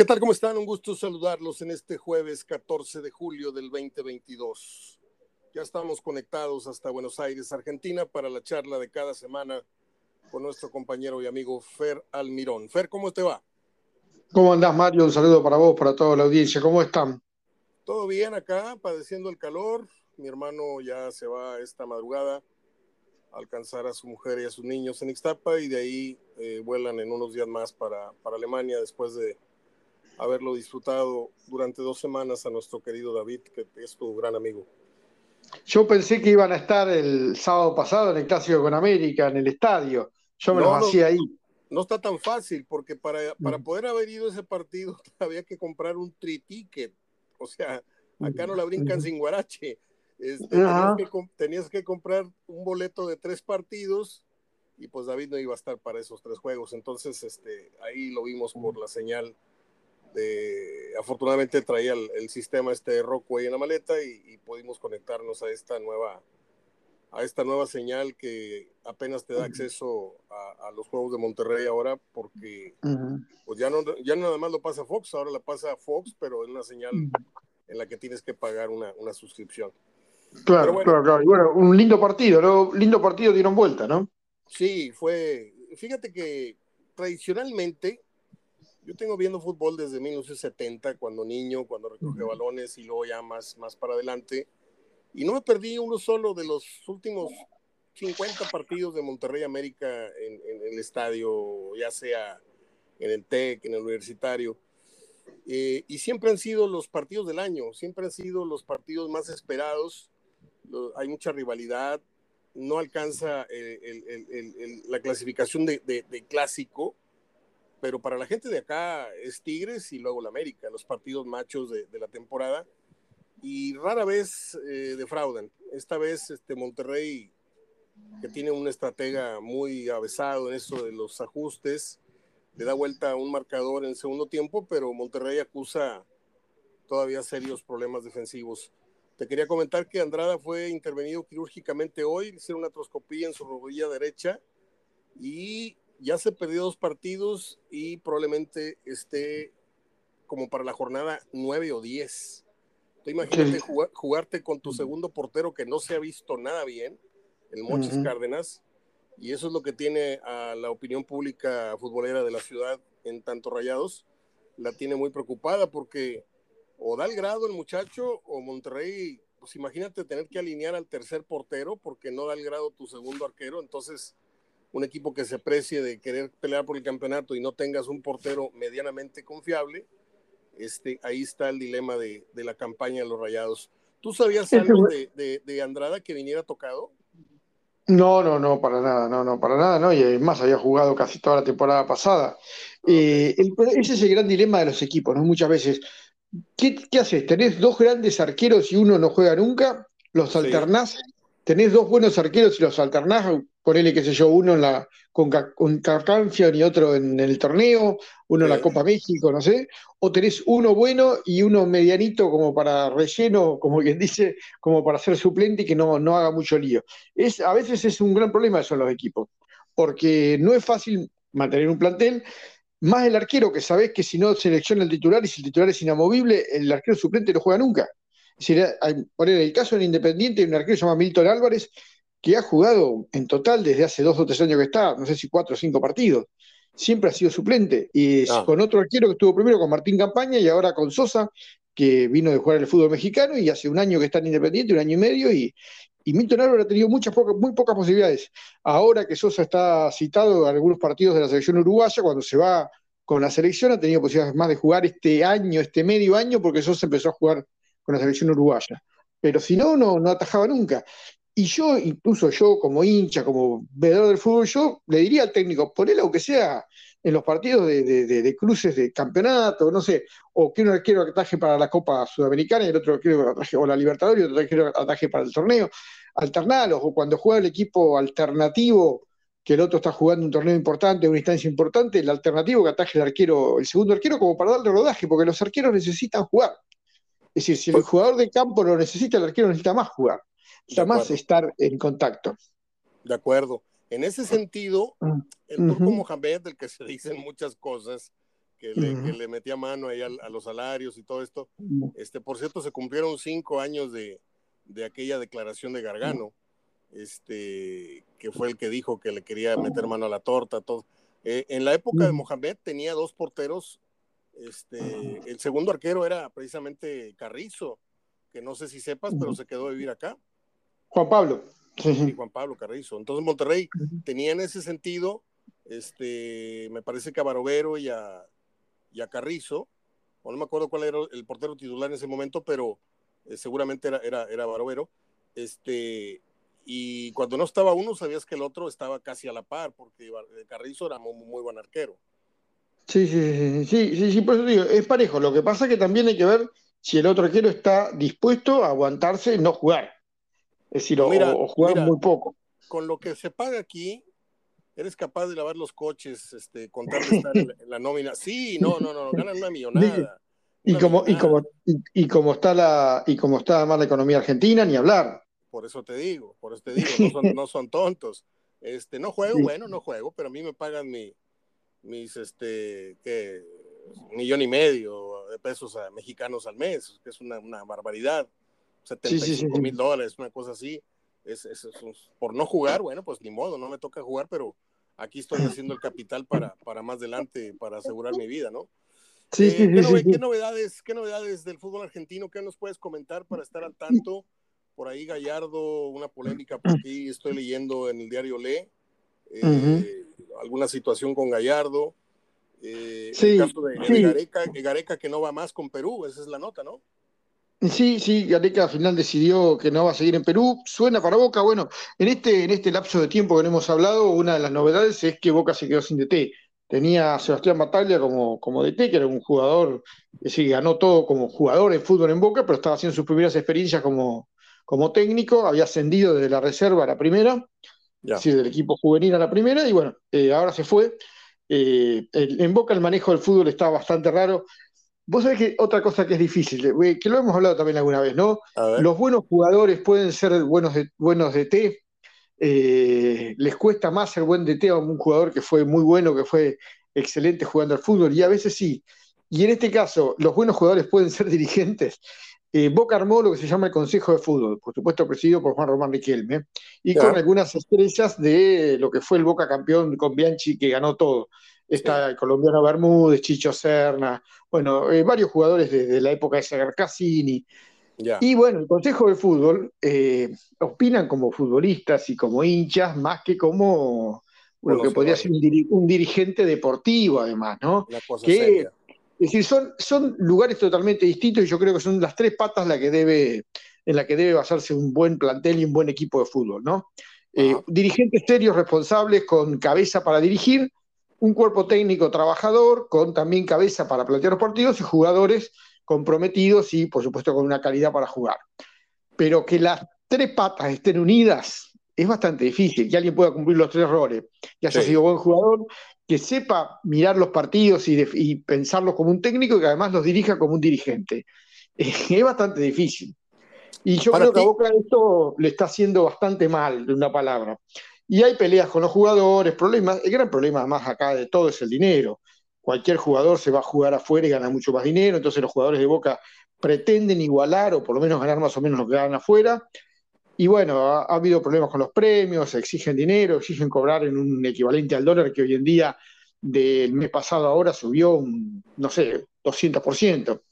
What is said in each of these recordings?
¿Qué tal? ¿Cómo están? Un gusto saludarlos en este jueves 14 de julio del 2022. Ya estamos conectados hasta Buenos Aires, Argentina, para la charla de cada semana con nuestro compañero y amigo Fer Almirón. Fer, ¿cómo te va? ¿Cómo andás, Mario? Un saludo para vos, para toda la audiencia. ¿Cómo están? Todo bien acá, padeciendo el calor. Mi hermano ya se va esta madrugada a alcanzar a su mujer y a sus niños en Ixtapa y de ahí eh, vuelan en unos días más para, para Alemania después de haberlo disfrutado durante dos semanas a nuestro querido David, que es tu gran amigo. Yo pensé que iban a estar el sábado pasado en el Clásico con América, en el estadio. Yo me lo hacía ahí. No está tan fácil, porque para, para mm. poder haber ido a ese partido había que comprar un tri-ticket. O sea, acá no la brincan mm. sin guarache. Este, tenías, que, tenías, que, comprar un boleto de tres partidos y pues David no iba a estar para esos tres juegos. Entonces, este, ahí lo vimos por la señal de, afortunadamente traía el, sistema este Rockway en la maleta y, pudimos conectarnos a esta nueva a esta nueva señal que apenas te da acceso a, los juegos de Monterrey ahora porque pues ya no ya nada más lo pasa Fox ahora la pasa Fox pero es una señal en la que tienes que pagar una, una suscripción. Claro claro claro. Y bueno un lindo partido ¿no? lindo partido dieron vuelta no sí fue fíjate que tradicionalmente yo tengo viendo fútbol desde 1970, cuando niño, cuando recoge balones y luego ya más, más para adelante. Y no me perdí uno solo de los últimos 50 partidos de Monterrey América en, el estadio, ya sea en el TEC, en el universitario. Eh, y siempre han sido los partidos del año, siempre han sido los partidos más esperados. hay mucha rivalidad, no alcanza eh, la clasificación de, de clásico, pero para la gente de acá es Tigres y luego la América, los partidos machos de, la temporada, y rara vez eh, defraudan. Esta vez este Monterrey, que tiene un estratega muy avesado en eso de los ajustes, le da vuelta a un marcador en segundo tiempo, pero Monterrey acusa todavía serios problemas defensivos. Te quería comentar que Andrada fue intervenido quirúrgicamente hoy, hicieron una atroscopía en su rodilla derecha y ya se perdió dos partidos y probablemente esté como para la jornada nueve o diez. imagínate jugarte con tu segundo portero que no se ha visto nada bien, el Mochis Cárdenas, y eso es lo que tiene a la opinión pública futbolera de la ciudad en tanto rayados, la tiene muy preocupada porque o da el grado el muchacho o Monterrey, pues imagínate tener que alinear al tercer portero porque no da el grado tu segundo arquero, entonces un equipo que se precie de querer pelear por el campeonato y no tengas un portero medianamente confiable, este, ahí está el dilema de, la campaña de los Rayados. ¿Tú sabías algo de, de, Andrada que viniera tocado? No, no, no, para nada, no, no, para nada, no, y además había jugado casi toda la temporada pasada. Eh, ese es el gran dilema de los equipos, ¿no? Muchas veces, ¿qué, qué haces? ¿Tenés dos grandes arqueros y uno no juega nunca? ¿Los alternás? ¿Tenés dos buenos arqueros y los alternás? Ponele, qué sé yo, uno en la, con, con y otro en, el torneo, uno en la Copa México, no sé, o tenés uno bueno y uno medianito como para relleno, como quien dice, como para ser suplente y que no, no haga mucho lío. Es, a veces es un gran problema eso en los equipos, porque no es fácil mantener un plantel, más el arquero que sabés que si no selecciona el titular y si el titular es inamovible, el arquero suplente no juega nunca. Es decir, por el caso en Independiente, un arquero se llama Milton Álvarez, que ha jugado en total desde hace dos o tres años que está, no sé si cuatro o cinco partidos. Siempre ha sido suplente. Y ah. con otro arquero que estuvo primero con Martín Campaña y ahora con Sosa, que vino de jugar el fútbol mexicano y hace un año que está en Independiente, un año y medio, y, y Milton Álvarez ha tenido muchas muy pocas posibilidades. Ahora que Sosa está citado en algunos partidos de la selección uruguaya, cuando se va con la selección ha tenido posibilidades más de jugar este año, este medio año, porque Sosa empezó a jugar con la selección uruguaya. Pero si no, no, no atajaba nunca. Y yo, incluso yo como hincha, como veedor del fútbol, yo le diría al técnico, ponele aunque sea en los partidos de, cruces de campeonato, no sé, o que uno quiera ataje para la Copa Sudamericana y el otro quiere ataje, o la Libertadores y el otro quiere ataje para el torneo, alternalos, o cuando juega el equipo alternativo, que el otro está jugando un torneo importante, una instancia importante, el alternativo que ataje el arquero, el segundo arquero, como para darle rodaje, porque los arqueros necesitan jugar. Es decir, si el pues jugador de campo lo necesita, el arquero necesita más jugar más estar en contacto. De acuerdo. En ese sentido, mm. el turco Mohamed, del que se dicen muchas cosas, que le, metía mano ahí a, los salarios y todo esto. Este, por cierto, se cumplieron cinco años de, aquella declaración de Gargano, este, que fue el que dijo que le quería meter mano a la torta, todo. Eh, en la época de Mohamed tenía dos porteros, este, el segundo arquero era precisamente Carrizo, que no sé si sepas, pero se quedó a vivir acá. Juan Pablo. Sí, Juan Pablo Carrizo. Entonces Monterrey tenía en ese sentido, este, me parece que a Barovero y a, y a Carrizo, o no me acuerdo cuál era el portero titular en ese momento, pero eh, seguramente era, era, era Barovero, este, y cuando no estaba uno sabías que el otro estaba casi a la par, porque Carrizo era muy, muy buen arquero. Sí, sí, sí, sí, sí, por eso digo, es parejo. Lo que pasa es que también hay que ver si el otro arquero está dispuesto a aguantarse y no jugar. Es decir, o, jugar muy poco. Con lo que se paga aquí, eres capaz de lavar los coches, este, de estar en, la, nómina. Sí, no, no, no, ganan una millonada. Y como, y como, y, como está la, y como está además la economía argentina, ni hablar. Por eso te digo, por eso te digo, no son, no son tontos. Este, no juego, bueno, no juego, pero a mí me pagan mi, mis, este, que millón y medio de pesos mexicanos al mes, que es una, una barbaridad. 75 mil dólares, una cosa así. Es, es, por no jugar, bueno, pues ni modo, no me toca jugar, pero aquí estoy haciendo el capital para, para más adelante, para asegurar mi vida, ¿no? Sí, eh, ¿qué, novedades, ¿Qué novedades del fútbol argentino? ¿Qué nos puedes comentar para estar al tanto? Por ahí Gallardo, una polémica por aquí, estoy leyendo en el diario Le, eh, alguna situación con Gallardo. Eh, el caso de, Gareca, Gareca, que no va más con Perú, esa es la nota, ¿no? Sí, sí, Gareca al final decidió que no va a seguir en Perú. Suena para Boca. Bueno, en este, en este lapso de tiempo que no hemos hablado, una de las novedades es que Boca se quedó sin DT. Tenía a Sebastián Bataglia como, como DT, que era un jugador, que sí, ganó todo como jugador en fútbol en Boca, pero estaba haciendo sus primeras experiencias como, como técnico. Había ascendido desde la reserva a la primera, es decir, del equipo juvenil a la primera, y bueno, eh, ahora se fue. Eh, en Boca el manejo del fútbol está bastante raro. Vos sabés que otra cosa que es difícil, eh, que lo hemos hablado también alguna vez, ¿no? Los buenos jugadores pueden ser buenos de, buenos de té, eh, les cuesta más ser buen DT a un jugador que fue muy bueno, que fue excelente jugando al fútbol, y a veces sí. Y en este caso, los buenos jugadores pueden ser dirigentes. Eh, Boca armó lo que se llama el Consejo de Fútbol, por supuesto presidido por Juan Román Riquelme, y con algunas estrellas de lo que fue el Boca campeón con Bianchi, que ganó todo. Está el colombiano Bermúdez, Chicho Serna, bueno, eh, varios jugadores desde la época de Sagar Cassini. Y bueno, el Consejo de Fútbol eh, opinan como futbolistas y como hinchas más que como lo que podría ser un, dirigente deportivo, además, ¿no? que, Es decir, son, son lugares totalmente distintos y yo creo que son las tres patas la que debe, en la que debe basarse un buen plantel y un buen equipo de fútbol, ¿no? Eh, dirigentes serios, responsables, con cabeza para dirigir, un cuerpo técnico trabajador con también cabeza para plantear los partidos y jugadores comprometidos y por supuesto con una calidad para jugar. Pero que las tres patas estén unidas es bastante difícil, que alguien pueda cumplir los tres roles, que haya sido buen jugador, que sepa mirar los partidos y, pensarlos como un técnico y que además los dirija como un dirigente. es bastante difícil. Y yo creo que a Boca esto le está haciendo bastante mal, de una palabra. Y hay peleas con los jugadores, problemas. El gran problema más acá de todo es el dinero. Cualquier jugador se va a jugar afuera y gana mucho más dinero, entonces los jugadores de Boca pretenden igualar o por lo menos ganar más o menos lo que ganan afuera. Y bueno, ha, habido problemas con los premios, exigen dinero, exigen cobrar en un equivalente al dólar que hoy en día del mes pasado ahora subió un, no sé, 200%.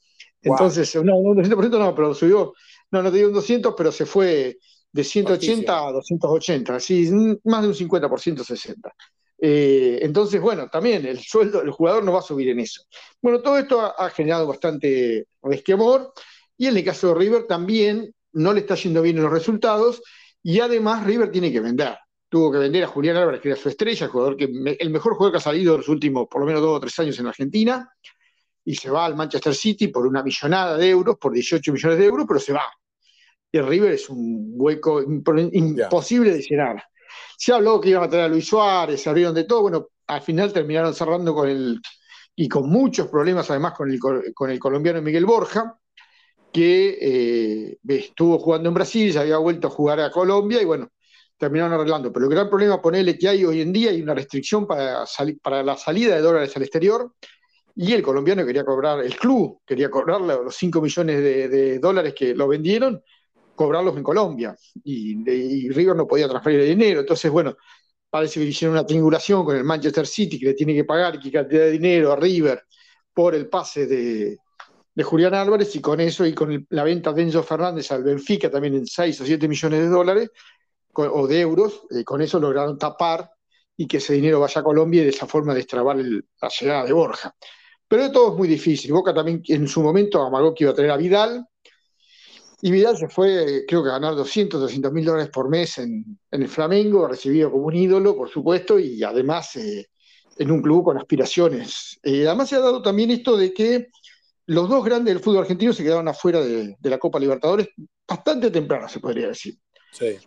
Entonces, no, un 200% no, pero subió, no, no te digo un 200, pero se fue de 180 a 280, así, más de un 50%, 60. Eh, entonces, bueno, también el sueldo del jugador no va a subir en eso. Bueno, todo esto ha, generado bastante resquemor y en el caso de River también no le está yendo bien en los resultados y además River tiene que vender. Tuvo que vender a Julián Álvarez, que era su estrella, el, jugador que, el mejor jugador que ha salido en los últimos por lo menos dos o tres años en Argentina, y se va al Manchester City por una millonada de euros, por 18 millones de euros, pero se va y River es un hueco imposible de llenar. Se habló que iban a traer a Luis Suárez, se abrieron de todo, bueno, al final terminaron cerrando con el, y con muchos problemas además con el, con el colombiano Miguel Borja, que eh, estuvo jugando en Brasil, ya había vuelto a jugar a Colombia y bueno, terminaron arreglando. Pero el gran problema, ponerle que hay hoy en día, hay una restricción para, para la salida de dólares al exterior, y el colombiano quería cobrar, el club quería cobrar los 5 millones de, dólares que lo vendieron, cobrarlos en Colombia, y, River no podía transferir el dinero, entonces, bueno, parece que hicieron una triangulación con el Manchester City, que le tiene que pagar qué cantidad de dinero a River por el pase de, Julián Álvarez, y con eso y con la venta de Enzo Fernández al Benfica también en 6 o 7 millones de dólares, o de euros, eh, con eso lograron tapar y que ese dinero vaya a Colombia y de esa forma destrabar la llegada de Borja. Pero de todo es muy difícil. Boca también en su momento amagó que iba a tener a Vidal, y Vidal se fue, creo que a ganar 200, 200 mil dólares por mes en, el Flamengo, recibido como un ídolo, por supuesto, y además eh, en un club con aspiraciones. Eh, además se ha dado también esto de que los dos grandes del fútbol argentino se quedaron afuera de, de la Copa Libertadores bastante temprano, se podría decir.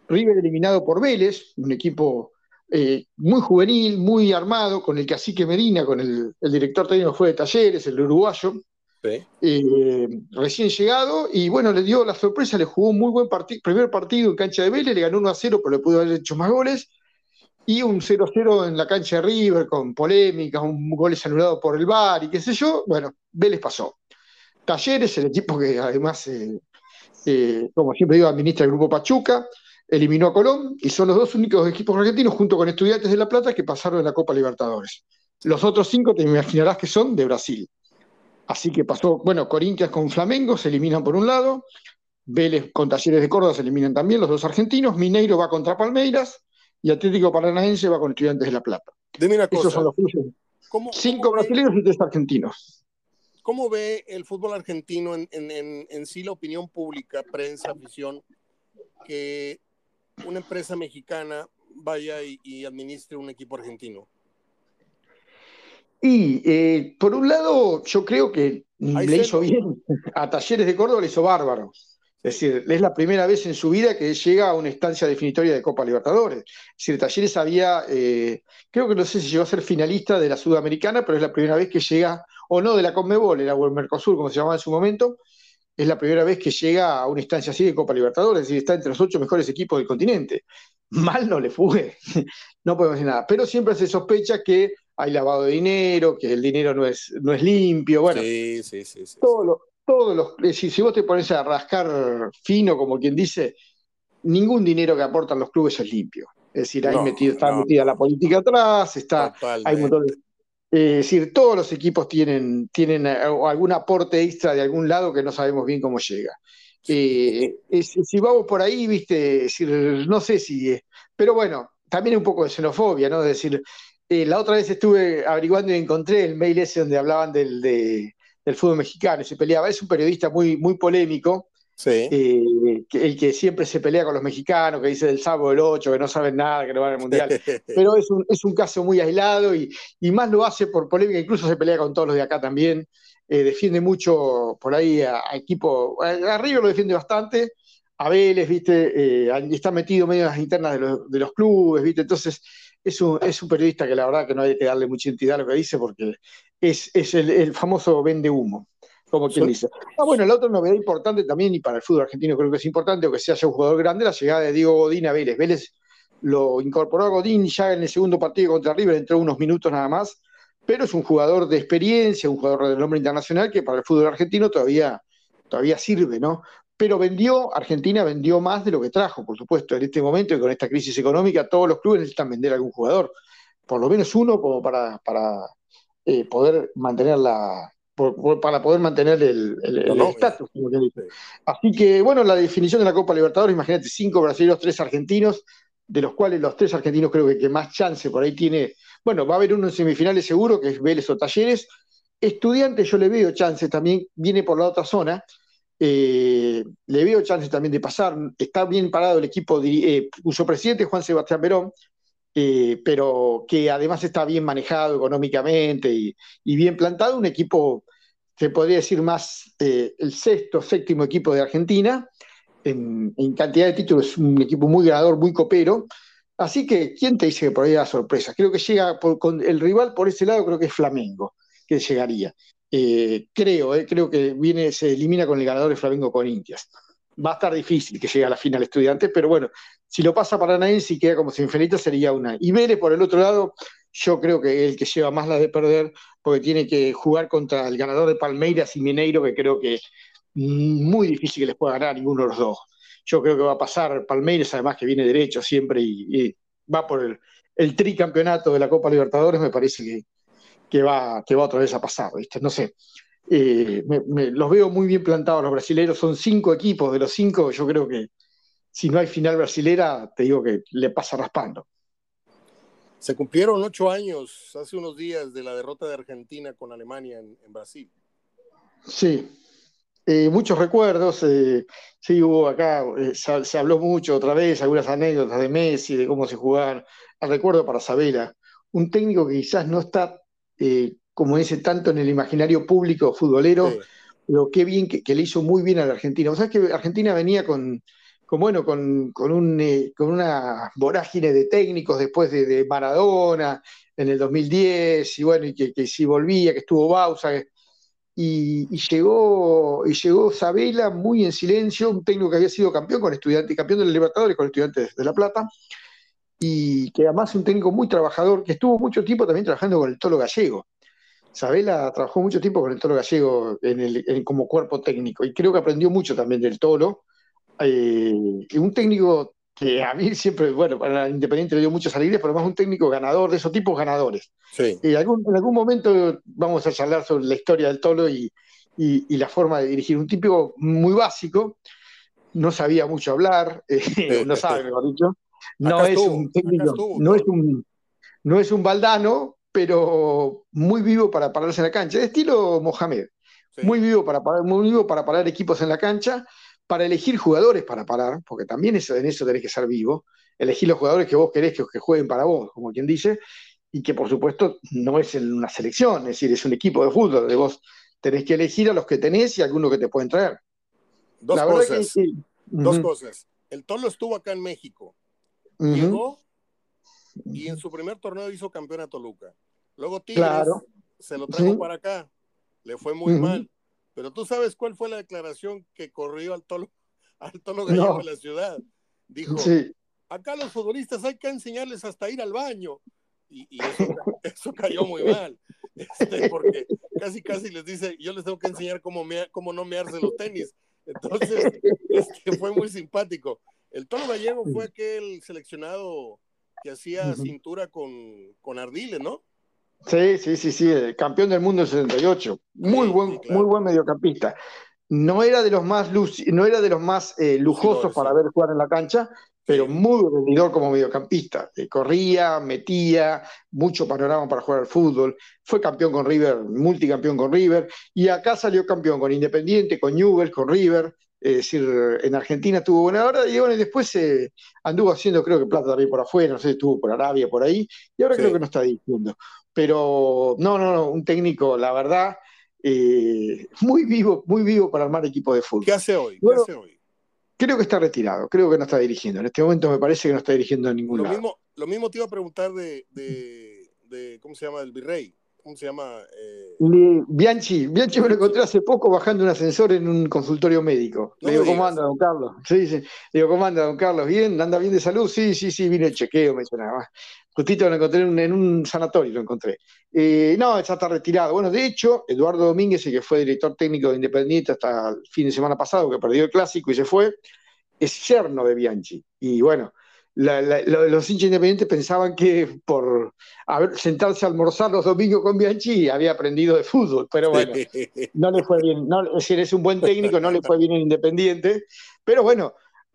River eliminado por Vélez, un equipo eh, muy juvenil, muy armado, con el cacique Medina, con el, director técnico fue de Talleres, el uruguayo, eh, recién llegado, y bueno, le dio la sorpresa, le jugó un muy buen primer partido en cancha de Vélez, le ganó 1 a 0, pero le pudo haber hecho más goles, y un 0 0 en la cancha de River, con polémicas, un goles anulado por el VAR y qué sé yo, bueno, Vélez pasó. Talleres, el equipo que además eh, eh, como siempre digo, administra el Grupo Pachuca, eliminó a Colón y son los dos únicos equipos argentinos junto con Estudiantes de La Plata que pasaron en la Copa Libertadores. Los otros cinco te imaginarás que son de Brasil. Así que pasó, bueno, Corinthians con Flamengo se eliminan por un lado, Vélez con Talleres de Córdoba se eliminan también los dos argentinos, Mineiro va contra Palmeiras y Atlético Paranaense va con Estudiantes de La Plata. Esos son los Cinco brasileños y tres argentinos. ¿Cómo ve el fútbol argentino en, sí la opinión pública, prensa, afición, que una empresa mexicana vaya y, administre un equipo argentino? Y eh, por un lado, yo creo que le hizo bien. A Talleres de Córdoba le hizo bárbaro. Es decir, es la primera vez en su vida que llega a una instancia definitoria de Copa Libertadores. Es decir, Talleres había, eh, creo que no sé si llegó a ser finalista de la Sudamericana, pero es la primera vez que llega o no de la Conmebol, era o el Mercosur, como se llamaba en su momento, es la primera vez que llega a una instancia así de Copa Libertadores, es decir, está entre los ocho mejores equipos del continente. Mal no le fue, no podemos decir nada, pero siempre se sospecha que hay lavado de dinero, que el dinero no es, no es limpio, bueno, sí, sí, sí, todos los, si, si vos te pones a rascar fino, como quien dice, ningún dinero que aportan los clubes es limpio. Es decir, ahí metido, está metida la política atrás, está, hay un montón de, eh, es decir, todos los equipos tienen, tienen eh, algún aporte extra de algún lado que no sabemos bien cómo llega. Eh, si vamos por ahí, viste, no sé si, pero bueno, también un poco de xenofobia, ¿no? Es decir, la otra vez estuve averiguando y encontré el mail ese donde hablaban del, del fútbol mexicano y se peleaba. Es un periodista muy, muy polémico, eh, el que siempre se pelea con los mexicanos, que dice del sábado del 8, que no saben nada, que no van al mundial. Pero es un, es un caso muy aislado y, y, más lo hace por polémica, incluso se pelea con todos los de acá también. Eh, defiende mucho por ahí a, equipo. A, River lo defiende bastante, a Vélez, ¿viste? Eh, está metido medio en las internas de los, de los clubes, ¿viste? Entonces. Es un, es un, periodista que la verdad que no hay que darle mucha entidad a lo que dice porque es, es el, el famoso vende humo como quien dice. Ah, bueno, la otra novedad importante también, y para el fútbol argentino creo que es importante, o que sea un jugador grande, la llegada de Diego Godín a Vélez. Vélez lo incorporó a Godín ya en el segundo partido contra River, entró unos minutos nada más, pero es un jugador de experiencia, un jugador de nombre internacional que para el fútbol argentino todavía, todavía sirve, ¿no? Pero vendió, Argentina vendió más de lo que trajo, por supuesto, en este momento y con esta crisis económica, todos los clubes necesitan vender a algún jugador, por lo menos uno como para, para eh, poder mantener la, para poder mantener el estatus. Así que, bueno, la definición de la Copa Libertadores, imagínate, cinco brasileños, tres argentinos, de los cuales los tres argentinos creo que, que más chance por ahí tiene. Bueno, va a haber uno en semifinales seguro, que es Vélez o Talleres. Estudiantes, yo le veo chances también, viene por la otra zona. Eh, le veo chances también de pasar. Está bien parado el equipo, eh, uso presidente Juan Sebastián Verón, eh, pero que además está bien manejado económicamente y, bien plantado, un equipo, se podría decir más eh, el sexto, séptimo equipo de Argentina, en, cantidad de títulos, un equipo muy ganador, muy copero. Así que, ¿quién te dice que por ahí da sorpresa? Creo que llega con el rival por ese lado, creo que es Flamengo, que llegaría. Eh, creo, creo que viene, se elimina con el ganador de Flamengo Corinthians va a estar difícil que llegue a la final estudiante, pero bueno, si lo pasa Paranaense y queda como semifinalista sería una. Y Vélez, por el otro lado, yo creo que es el que lleva más la de perder, porque tiene que jugar contra el ganador de Palmeiras y Mineiro, que creo que es muy difícil que les pueda ganar ninguno de los dos. Yo creo que va a pasar Palmeiras, además que viene derecho siempre y, va por el, el, tricampeonato de la Copa Libertadores, me parece que, que, va, que va otra vez a pasar, ¿viste? No sé. Eh, los veo muy bien plantados los brasileños, son cinco equipos, de los cinco yo creo que si no hay final brasilera, te digo que le pasa raspando. Se cumplieron ocho años hace unos días de la derrota de Argentina con Alemania en, Brasil. Sí, eh, muchos recuerdos. Eh, sí, hubo acá, eh, se, habló mucho otra vez, algunas anécdotas de Messi, de cómo se jugaban. Recuerdo para Sabela, un técnico que quizás no está, como dice, tanto en el imaginario público futbolero, pero qué bien que, le hizo muy bien a la Argentina. ¿Vos sabés que Argentina venía con, con, bueno, con, un, eh, con una vorágine de técnicos después de, Maradona en el 2010, y bueno, y que, que si volvía, que estuvo Bausa, y, llegó, y llegó Sabela muy en silencio, un técnico que había sido campeón con estudiantes, campeón de los Libertadores con estudiantes de La Plata, y que además es un técnico muy trabajador, que estuvo mucho tiempo también trabajando con el Tolo Gallego. Sabela trabajó mucho tiempo con el Tolo Gallego en el, como cuerpo técnico y creo que aprendió mucho también del Tolo eh, un técnico que a mí siempre, bueno, para Independiente le dio muchas alegrías, pero además un técnico ganador, de esos tipos ganadores. Sí. Y algún, en algún momento vamos a charlar sobre la historia del Tolo y, y, la forma de dirigir. Un típico muy básico, no sabía mucho hablar, eh, no sabe, mejor dicho. No es un técnico, no, es un, no es un baldano, pero muy vivo para pararse en la cancha, de estilo Mohamed. Muy, vivo para, muy vivo para parar equipos en la cancha para elegir jugadores para parar, porque también eso, en eso tenés que ser vivo, elegir los jugadores que vos querés que, que jueguen para vos, como quien dice, y que por supuesto no es una selección, es decir, es un equipo de fútbol, de vos tenés que elegir a los que tenés y a algunos que te pueden traer. Dos cosas. Dos cosas. El Tolo estuvo acá en México. Llegó y en su primer torneo hizo campeón a Toluca. Luego Tigres se lo trajo para acá. Le fue muy mal. Pero tú sabes cuál fue la declaración que corrió al tolo, al tolo gallego de la ciudad. Dijo, acá los futbolistas hay que enseñarles hasta ir al baño. Y, eso, cayó muy mal, este, porque casi casi les dice, yo les tengo que enseñar cómo, cómo no mearse los tenis. Entonces, este, fue muy simpático. El tolo gallego fue aquel seleccionado que hacía cintura con, con Ardiles, ¿no? Sí, sí, sí, sí, campeón del mundo en 78. Muy buen, muy buen mediocampista. No era de los más, no era de los más eh, lujosos para ver jugar en la cancha, pero muy rendidor como mediocampista. Eh, corría, metía, mucho panorama para jugar al fútbol. Fue campeón con River, multicampeón con River, y acá salió campeón con Independiente, con Newell, con River. Es decir, en Argentina tuvo buena hora y bueno, después eh, anduvo haciendo, creo que plata también por afuera, no sé, estuvo por Arabia, por ahí, y ahora creo que no está diciendo pero no, no, no, un técnico, la verdad, eh, muy vivo, muy vivo para armar equipo de fútbol. ¿Qué hace hoy? ¿Qué hace hoy? Creo que está retirado, creo que no está dirigiendo. En este momento me parece que no está dirigiendo en ningún lo lado. Mismo, lo mismo te iba a preguntar de, ¿cómo se llama? El virrey. ¿Cómo se llama? Eh... Bianchi. Bianchi me lo encontré hace poco bajando un ascensor en un consultorio médico. le digo, ¿cómo anda, don Carlos? Sí, sí. Le digo, ¿cómo anda, don Carlos? ¿Bien? ¿Anda bien de salud? Sí, sí, sí, vine el chequeo, me dice nada más. Justito lo encontré en un, sanatorio, lo encontré. Eh, no, ya está retirado. Bueno, de hecho, Eduardo Domínguez, el que fue director técnico de Independiente hasta el fin de semana pasado, que perdió el clásico y se fue, es yerno de Bianchi. Y bueno, los hinchas independientes pensaban que por haber, sentarse a almorzar los domingos con Bianchi había aprendido de fútbol, pero bueno, no le fue bien. No, es decir, es un buen técnico, no le fue bien en Independiente, pero bueno,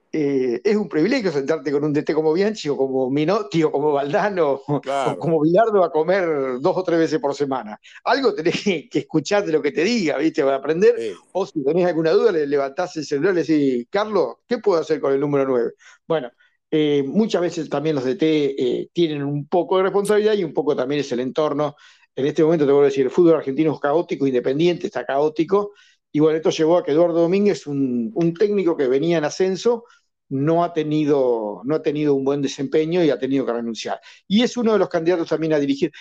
eh, es un privilegio sentarte con un DT como Bianchi o como Minotti o como Valdano o como Bilardo a comer dos o tres veces por semana. Algo tenés que escuchar de lo que te diga, ¿viste? Para aprender. O si tenés alguna duda, le levantás el celular y le decís, Carlos, ¿qué puedo hacer con el número 9? Bueno, eh, muchas veces también los DT eh, tienen un poco de responsabilidad y un poco también es el entorno. En este momento te voy a decir, el fútbol argentino es caótico, independiente, está caótico. Y bueno, esto llevó a que Eduardo Domínguez, un, un técnico que venía en ascenso, no ha, tenido, no ha tenido un buen desempeño y ha tenido que renunciar. Y es uno de los candidatos también a dirigir.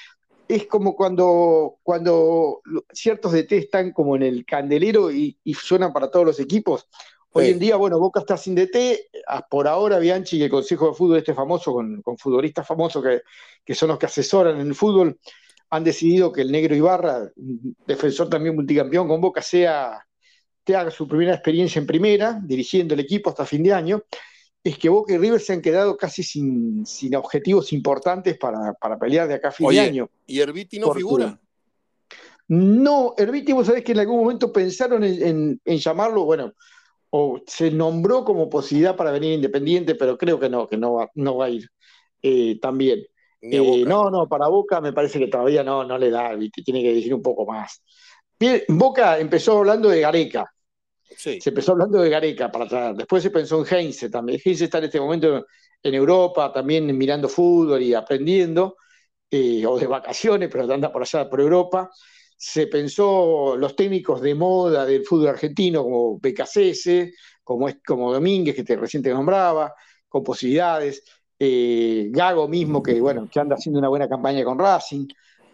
Es como cuando, cuando ciertos DT están como en el candelero y, suenan para todos los equipos. Hoy en día, bueno, Boca está sin DT, por ahora Bianchi y el Consejo de Fútbol este famoso, con, futbolistas famosos que, que, son los que asesoran en el fútbol, han decidido que el negro Ibarra, defensor también multicampeón con Boca, sea, te haga su primera experiencia en primera, dirigiendo el equipo hasta fin de año, es que Boca y River se han quedado casi sin, objetivos importantes para, pelear de acá a fin de año. ¿Y Herbiti no figura? No, Herbiti, vos sabés que en algún momento pensaron en, llamarlo, bueno, o se nombró como posibilidad para venir independiente, pero creo que no, que no va, no va a ir eh, también. Eh, no, no, para Boca me parece que todavía no, no le da, tiene que decir un poco más. Boca empezó hablando de Gareca, se empezó hablando de Gareca para atrás. Después se pensó en Heinze también. Heinze está en este momento en Europa, también mirando fútbol y aprendiendo, eh, o de vacaciones, pero anda por allá por Europa. Se pensó los técnicos de moda del fútbol argentino, como BKCS, como, como Domínguez, que te recién te nombraba, con posibilidades. Eh, Gago mismo, que bueno, que anda haciendo una buena campaña con Racing,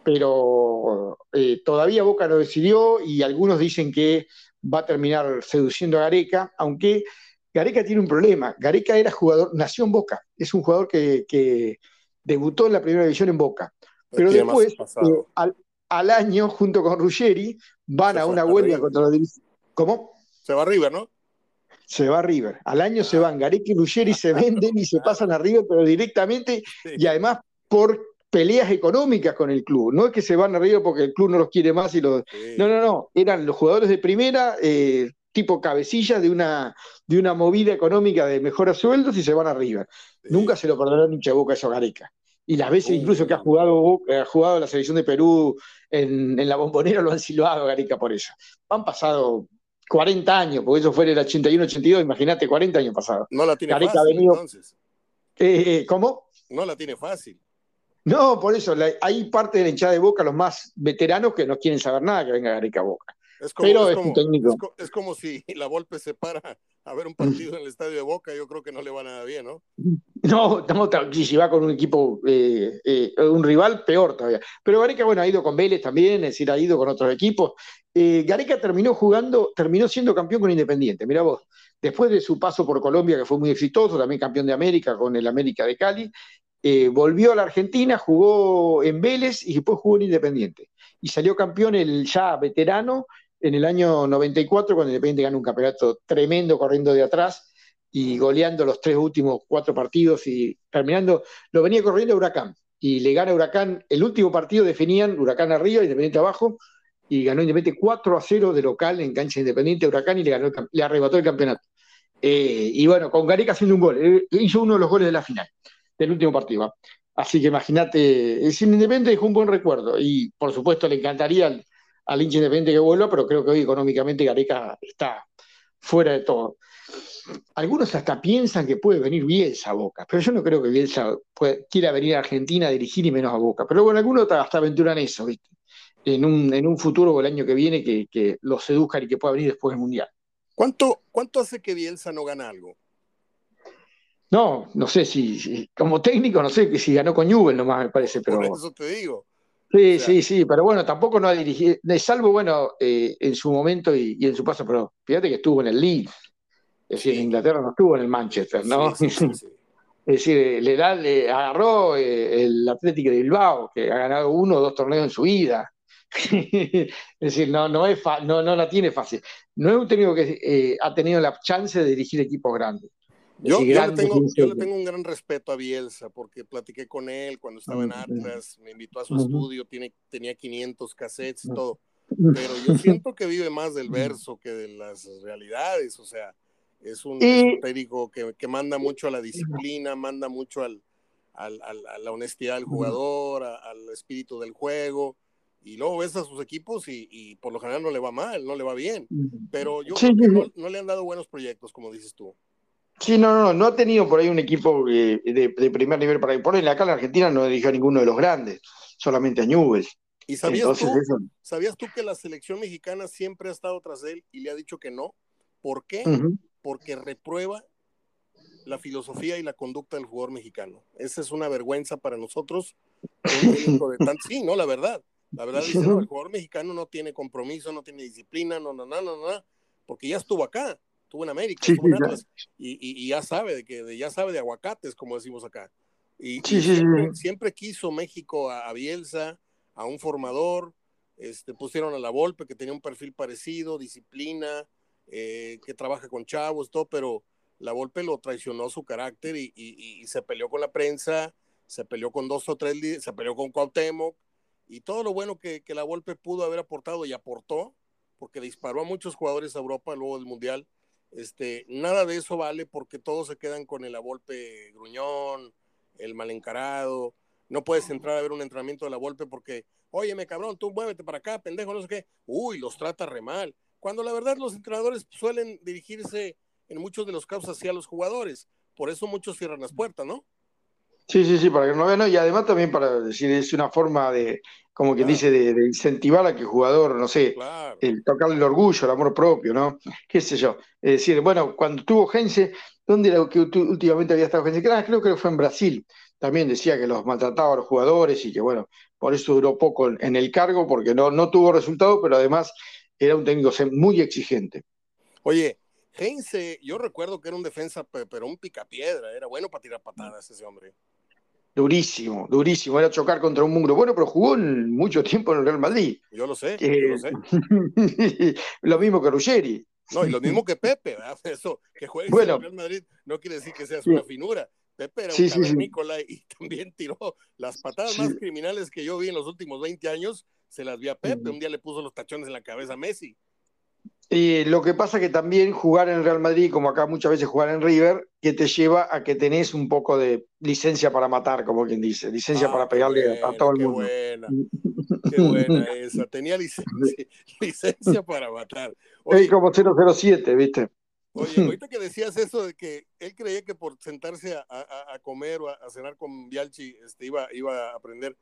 pero eh, todavía Boca lo decidió y algunos dicen que va a terminar seduciendo a Gareca, aunque Gareca tiene un problema. Gareca era jugador, nació en Boca, es un jugador que, debutó en la primera división en Boca. Pero después, eh, al, año, junto con Ruggeri, van a una huelga contra los ¿Cómo? Se va a River, ¿no? Se va a River. Al año se van Gareca y Ruggeri se venden y se pasan a River, pero directamente y además por peleas económicas con el club. No es que se van arriba porque el club no los quiere más y los. No, no, no. Eran los jugadores de primera, eh, tipo cabecilla de una, de una movida económica de mejores sueldos y se van arriba. Nunca se lo perdonaron hincha boca eso Gareca. Y las veces incluso que ha jugado, ha jugado la selección de Perú en, la bombonera lo han silbado Gareca por eso. Han pasado 40 años, porque eso fue el 81-82, imagínate, 40 años pasados. No la tiene fácil, entonces. Eh, eh, ¿Cómo? No la tiene fácil. No, por eso, hay parte de la hinchada de Boca, los más veteranos, que no quieren saber nada que venga Gareca Boca. Es como, Pero es, como, técnico. Es, como si la Volpe se para a ver un partido en el estadio de Boca, yo creo que no le va nada bien, ¿no? No, no si va con un equipo, eh, eh, un rival, peor todavía. Pero Gareca, bueno, ha ido con Vélez también, es decir, ha ido con otros equipos. Eh, Gareca terminó jugando, terminó siendo campeón con Independiente, mira vos. Después de su paso por Colombia, que fue muy exitoso, también campeón de América con el América de Cali, eh, volvió a la Argentina, jugó en Vélez y después jugó en Independiente. Y salió campeón el ya veterano en el año 94, cuando Independiente ganó un campeonato tremendo corriendo de atrás y goleando los tres últimos cuatro partidos y terminando, lo venía corriendo Huracán. Y le gana Huracán, el último partido definían Huracán arriba, Independiente abajo, y ganó Independiente 4 a 0 de local en cancha Independiente Huracán y le, ganó le arrebató el campeonato. Eh, y bueno, con Gareca haciendo un gol, eh, hizo uno de los goles de la final del último partido. Así que imagínate, es Independiente es un buen recuerdo y por supuesto le encantaría al, hincha Independiente que vuelva, pero creo que hoy económicamente Gareca está fuera de todo. Algunos hasta piensan que puede venir Bielsa a Boca, pero yo no creo que Bielsa quiera venir a Argentina a dirigir y menos a Boca. Pero bueno, algunos hasta aventuran eso, ¿viste? En un, en un futuro o el año que viene que, que los seduzcan y que pueda venir después del Mundial. ¿Cuánto, ¿Cuánto hace que Bielsa no gana algo? No, no sé si, como técnico, no sé si ganó con Newell nomás, me parece, pero. Por eso te digo. Sí, sí, sí, pero bueno, tampoco no ha dirigido, salvo, bueno, eh, en su momento y, en su paso, pero fíjate que estuvo en el Leeds, es decir, en Inglaterra no estuvo en el Manchester, ¿no? Sí, sí, es decir, le, da, le agarró eh, el Atlético de Bilbao, que ha ganado uno o dos torneos en su vida. es decir, no, no, es no, no la tiene fácil. No es un técnico que eh, ha tenido la chance de dirigir equipos grandes. Yo, le tengo, un gran respeto a Bielsa porque platiqué con él cuando estaba en Atlas, me invitó a su estudio, tiene, tenía 500 cassettes y todo, pero yo siento que vive más del verso que de las realidades, o sea, es un técnico que, que, manda mucho a la disciplina, manda mucho al, al, a la honestidad del jugador, al espíritu del juego, y luego ves a sus equipos y, por lo general no le va mal, no le va bien, pero yo creo que no le han dado buenos proyectos, como dices tú. Sí, no, no, no ha tenido por ahí un equipo de, primer nivel para ahí acá en la Argentina no dirigió a ninguno de los grandes, solamente a Newell's. ¿Y sabías, tú, sabías tú que la selección mexicana siempre ha estado tras él y le ha dicho que no? ¿Por qué? Porque reprueba la filosofía y la conducta del jugador mexicano. Esa es una vergüenza para nosotros. Sí, no, la verdad. La verdad dice, no, el jugador mexicano no tiene compromiso, no tiene disciplina, no, no, no, no, no, porque ya estuvo acá estuvo en América, estuvo en Atlas, y, ya sabe de que ya sabe de aguacates, como decimos acá. Y, siempre, quiso México a, Bielsa, a un formador, este, pusieron a la Volpe, que tenía un perfil parecido, disciplina, eh, que trabaja con chavos, todo, pero la Volpe lo traicionó su carácter y, se peleó con la prensa, se peleó con dos o tres, se peleó con Cuauhtémoc, y todo lo bueno que, que la Volpe pudo haber aportado y aportó, porque disparó a muchos jugadores a Europa luego del Mundial, este, nada de eso vale porque todos se quedan con el Volpe gruñón, el mal encarado, no puedes entrar a ver un entrenamiento de la Volpe porque, óyeme cabrón, tú muévete para acá, pendejo, no sé qué, uy, los trata re mal, cuando la verdad los entrenadores suelen dirigirse en muchos de los casos hacia los jugadores, por eso muchos cierran las puertas, ¿no? Sí, sí, sí, para que no vean, y además también para decir, es una forma de, como que dice, de, incentivar a que el jugador, no sé, el tocarle el orgullo, el amor propio, ¿no? Qué sé yo. Es decir, bueno, cuando tuvo Gense, ¿dónde era que últimamente había estado Gense? Creo que fue en Brasil. También decía que los maltrataba a los jugadores y que, bueno, por eso duró poco en el cargo, porque no, no tuvo resultado, pero además era un técnico muy exigente. Oye, Heinze, yo recuerdo que era un defensa, pero un picapiedra, era bueno para tirar patadas ese hombre. Durísimo, durísimo, era chocar contra un muro. Bueno, pero jugó mucho tiempo en el Real Madrid. Yo lo sé, yo lo sé. lo mismo que Ruggeri. No, y lo mismo que Pepe, ¿verdad? Eso, que juegue en el Real Madrid no quiere decir que seas una finura. Pepe era un cavernícola y también tiró las patadas más criminales que yo vi en los últimos 20 años, se las vi a Pepe. Un día le puso los tachones en la cabeza a Messi. Y lo que pasa que también jugar en Real Madrid, como acá muchas veces jugar en River, que te lleva a que tenés un poco de licencia para matar, como quien dice, licencia ah, para pegarle a todo el mundo. Buena, qué buena esa, tenía licencia, licencia para matar. Oye, como 007, ¿viste? Oye, ahorita que decías eso de que él creía que por sentarse a, comer o a, cenar con Bialchi este, iba, iba a aprender.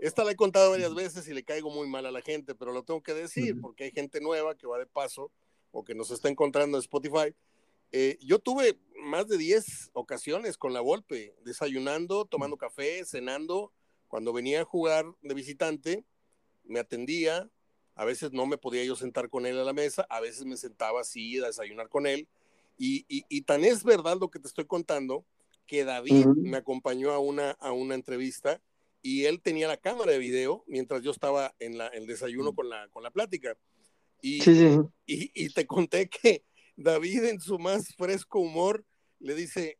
Esta la he contado varias veces y le caigo muy mal a la gente, pero lo tengo que decir porque hay gente nueva que va de paso o que nos está encontrando en Spotify. Eh, yo tuve más de 10 ocasiones con la Volpe, desayunando, tomando café, cenando. Cuando venía a jugar de visitante, me atendía. A veces no me podía yo sentar con él a la mesa, a veces me sentaba así a desayunar con él. Y, y, tan es verdad lo que te estoy contando que David me acompañó a una, a una entrevista y él tenía la cámara de video mientras yo estaba en la, el desayuno mm. con la, con la plática. Y, Y, te conté que David en su más fresco humor le dice,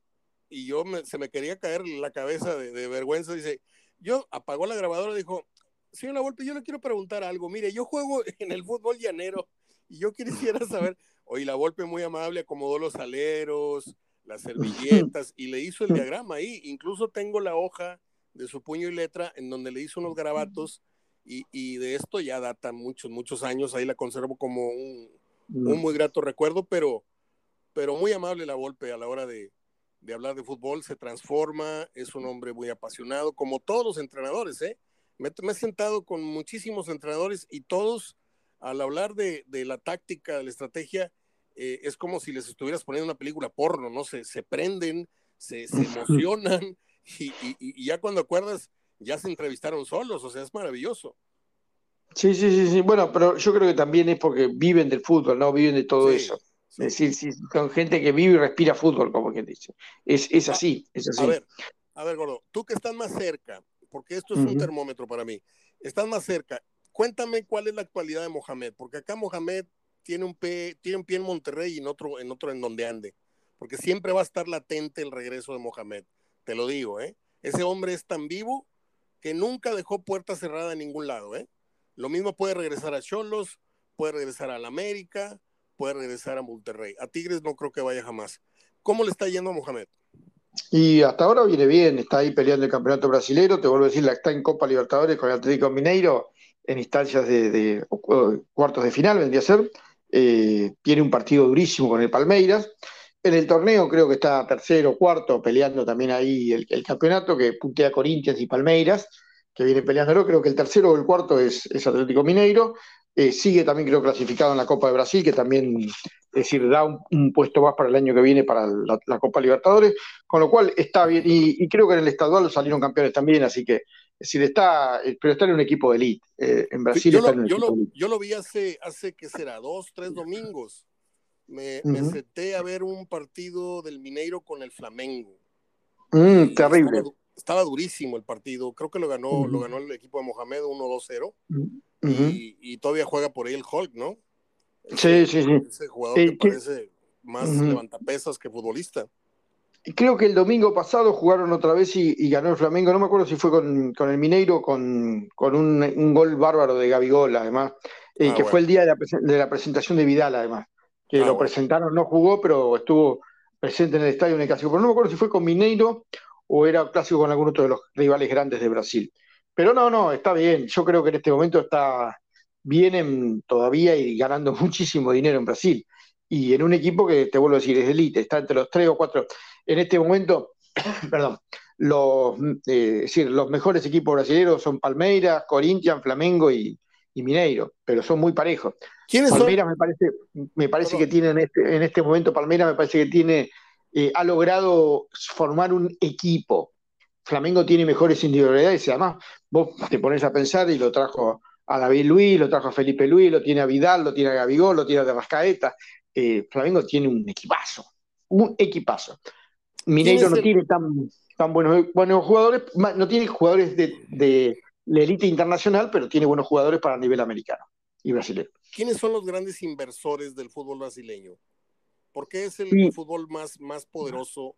y yo se me quería caer la cabeza de, vergüenza, dice, yo apagó la grabadora y dijo, señor La Volpe, yo le quiero preguntar algo, mire, yo juego en el fútbol llanero y yo quisiera saber, oye, La Volpe muy amable acomodó los aleros, las servilletas y le hizo el diagrama ahí, incluso tengo la hoja de su puño y letra, en donde le hizo unos garabatos y, de esto ya datan muchos, muchos años, ahí la conservo como un, muy grato recuerdo, pero, pero muy amable la Volpe a la hora de, hablar de fútbol, se transforma, es un hombre muy apasionado, como todos los entrenadores, ¿eh? Me, he sentado con muchísimos entrenadores y todos, al hablar de, la táctica, de la estrategia, eh, es como si les estuvieras poniendo una película porno, ¿no? Se, se prenden, se, se emocionan y, ya cuando acuerdas, ya se entrevistaron solos, o sea, es maravilloso. Sí, sí, sí, sí. Bueno, pero yo creo que también es porque viven del fútbol, ¿no? Viven de todo eso. Es decir, sí, son gente que vive y respira fútbol, como quien dice. Es, es ah, así, es así. A ver, a ver, Gordo, tú que estás más cerca, porque esto es un termómetro para mí, estás más cerca, cuéntame cuál es la actualidad de Mohamed, porque acá Mohamed tiene un, pie, tiene un pie en Monterrey y en otro, en otro en donde ande, porque siempre va a estar latente el regreso de Mohamed te lo digo, ¿eh? Ese hombre es tan vivo que nunca dejó puerta cerrada en ningún lado, ¿eh? Lo mismo puede regresar a Cholos, puede regresar a la América, puede regresar a Monterrey. A Tigres no creo que vaya jamás. ¿Cómo le está yendo a Mohamed? Y hasta ahora viene bien, está ahí peleando el campeonato brasileño, te vuelvo a decir, está en Copa Libertadores con el Atlético Mineiro en instancias de, cuartos de final, vendría a ser. Eh, tiene un partido durísimo con el Palmeiras. En el torneo creo que está tercero, cuarto, peleando también ahí el, campeonato, que puntea Corinthians y Palmeiras, que vienen peleándolo. Creo que el tercero o el cuarto es, Atlético Mineiro. Eh, sigue también, creo, clasificado en la Copa de Brasil, que también, es decir, da un, puesto más para el año que viene para la, Copa Libertadores, con lo cual está bien. Y, creo que en el estadual salieron campeones también, así que, es decir, está, eh, pero está en un equipo de elite. Eh, en Brasil yo, está lo, yo, lo, yo lo vi hace, hace, ¿qué será? Dos, tres domingos me, me senté a ver un partido del Mineiro con el Flamengo. Mm, terrible. Estaba, estaba, durísimo el partido. Creo que lo ganó, uh -huh. lo ganó el equipo de Mohamed 1-2-0. Uh -huh. y, y, todavía juega por ahí el Hulk, ¿no? Ese, sí, sí, sí. Ese jugador sí, que parece más uh levantapesas que futbolista. Creo que el domingo pasado jugaron otra vez y, y, ganó el Flamengo. No me acuerdo si fue con, con el Mineiro, con, con un, un, gol bárbaro de Gabigol, además, eh, ah, que bueno. fue el día de la, de la, presentación de Vidal, además. Que ah, lo bueno. presentaron, no jugó, pero estuvo presente en el estadio en el clásico. Pero no me acuerdo si fue con Mineiro o era clásico con algún otro de los rivales grandes de Brasil. Pero no, no, está bien. Yo creo que en este momento está vienen todavía y ganando muchísimo dinero en Brasil. Y en un equipo que, te vuelvo a decir, es elite, está entre los tres o cuatro en este momento, perdón, los, eh, es decir, los mejores equipos brasileños son Palmeiras, Corinthians, Flamengo y, y, Mineiro, pero son muy parejos. ¿Quiénes Palmeiras son? me parece, me parece que tiene en este, en este momento, Palmeiras me parece que tiene, eh, ha logrado formar un equipo. Flamengo tiene mejores individualidades y además vos te pones a pensar y lo trajo a David Luis, lo trajo a Felipe Luis, lo tiene a Vidal, lo tiene a Gabigol, lo tiene a Rascaeta. Eh, Flamengo tiene un equipazo, un equipazo. Mineiro no el... tiene tan, tan buenos, buenos, jugadores, no tiene jugadores de, de, la élite internacional, pero tiene buenos jugadores para el nivel americano y brasileño. ¿Quiénes son los grandes inversores del fútbol brasileño? ¿Por qué es el sí. fútbol más, más poderoso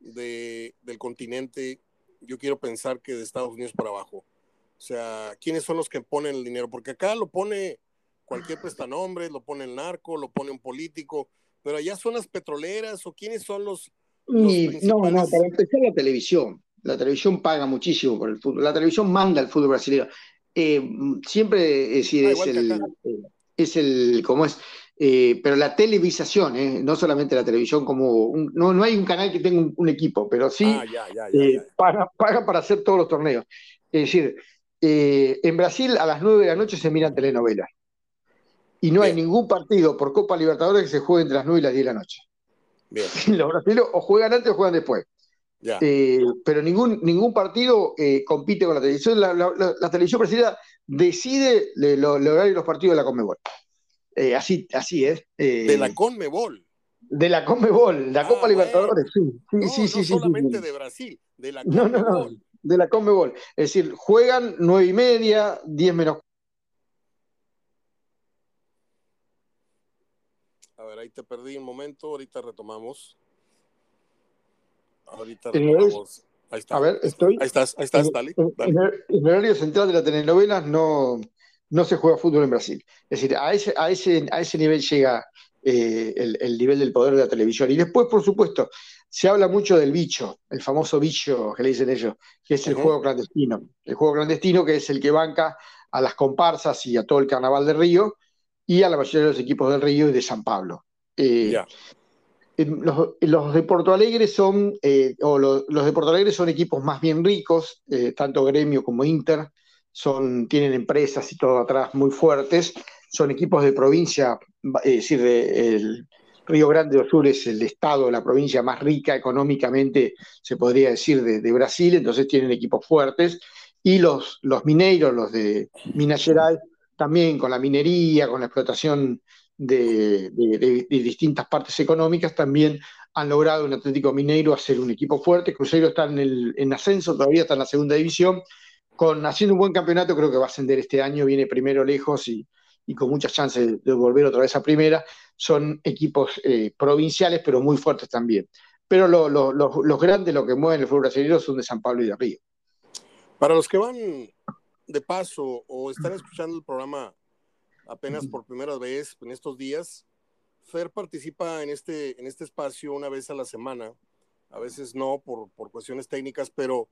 de, del continente? Yo quiero pensar que de Estados Unidos para abajo. O sea, ¿quiénes son los que ponen el dinero? Porque acá lo pone cualquier prestanombre, lo pone el narco, lo pone un político, pero allá son las petroleras o quiénes son los, y, no, no, para empezar la televisión. La televisión paga muchísimo por el fútbol. La televisión manda el fútbol brasileño. Eh, siempre es, decir, ah, es, el, eh, es el, como es, eh, pero la televisación, eh, no solamente la televisión, como un, no, no hay un canal que tenga un, un equipo, pero sí ah, ya, ya, ya, eh, paga, paga, para hacer todos los torneos. Es decir, en Brasil a las 9 de la noche se miran telenovelas. Y no Bien. hay ningún partido por Copa Libertadores que se juegue entre las 9 y las 10 de la noche. Bien. Los brasileños o juegan antes o juegan después. Eh, pero ningún, ningún partido eh, compite con la televisión. La, la, la, la televisión brasileña decide el horario de los partidos de la Conmebol. Eh, así, así es. de la Conmebol. De la Conmebol, la ah, Copa bueno. Libertadores, sí. Sí, no, sí, no sí, solamente sí, de Brasil, de la Conmebol. No, no, no, de la Conmebol. Es decir, juegan nueve y media, diez menos ver, ahí te perdí un momento, ahorita retomamos. Ahorita retomamos. Ahí está. A ver, estoy. Ahí estás, ahí estás, dale. dale. En, el, horario central de la telenovela no, no se juega fútbol en Brasil. Es decir, a ese, a ese, a ese nivel llega eh, el, el, nivel del poder de la televisión. Y después, por supuesto, se habla mucho del bicho, el famoso bicho que le dicen ellos, que es el uh -huh. juego clandestino. El juego clandestino que es el que banca a las comparsas y a todo el carnaval de Río y a la mayoría de los equipos del Río y de San Pablo. Eh, yeah. Los, de Porto Alegre son, eh, o lo, los de Porto Alegre son equipos más bien ricos, eh, tanto Gremio como Inter, son, tienen empresas y todo atrás muy fuertes, son equipos de provincia, es decir, de, el Río Grande do Sur es el estado, la provincia más rica económicamente, se podría decir, de, de Brasil, entonces tienen equipos fuertes, y los, los mineiros, los de Minas Gerais, también con la minería, con la explotación de, distintas partes económicas, también han logrado en Atlético Mineiro hacer un equipo fuerte. Cruzeiro está en, el, en ascenso, todavía está en la segunda división. Con haciendo un buen campeonato, creo que va a ascender este año, viene primero lejos y, y con muchas chances de volver otra vez a primera. Son equipos eh, provinciales, pero muy fuertes también. Pero lo, lo, los grandes, lo que mueven el fútbol brasileño, son de San Pablo y de Río. Para los que van de paso o están escuchando el programa apenas por primera vez en estos días, Fer participa en este, en este espacio una vez a la semana, a veces no por, por cuestiones técnicas, pero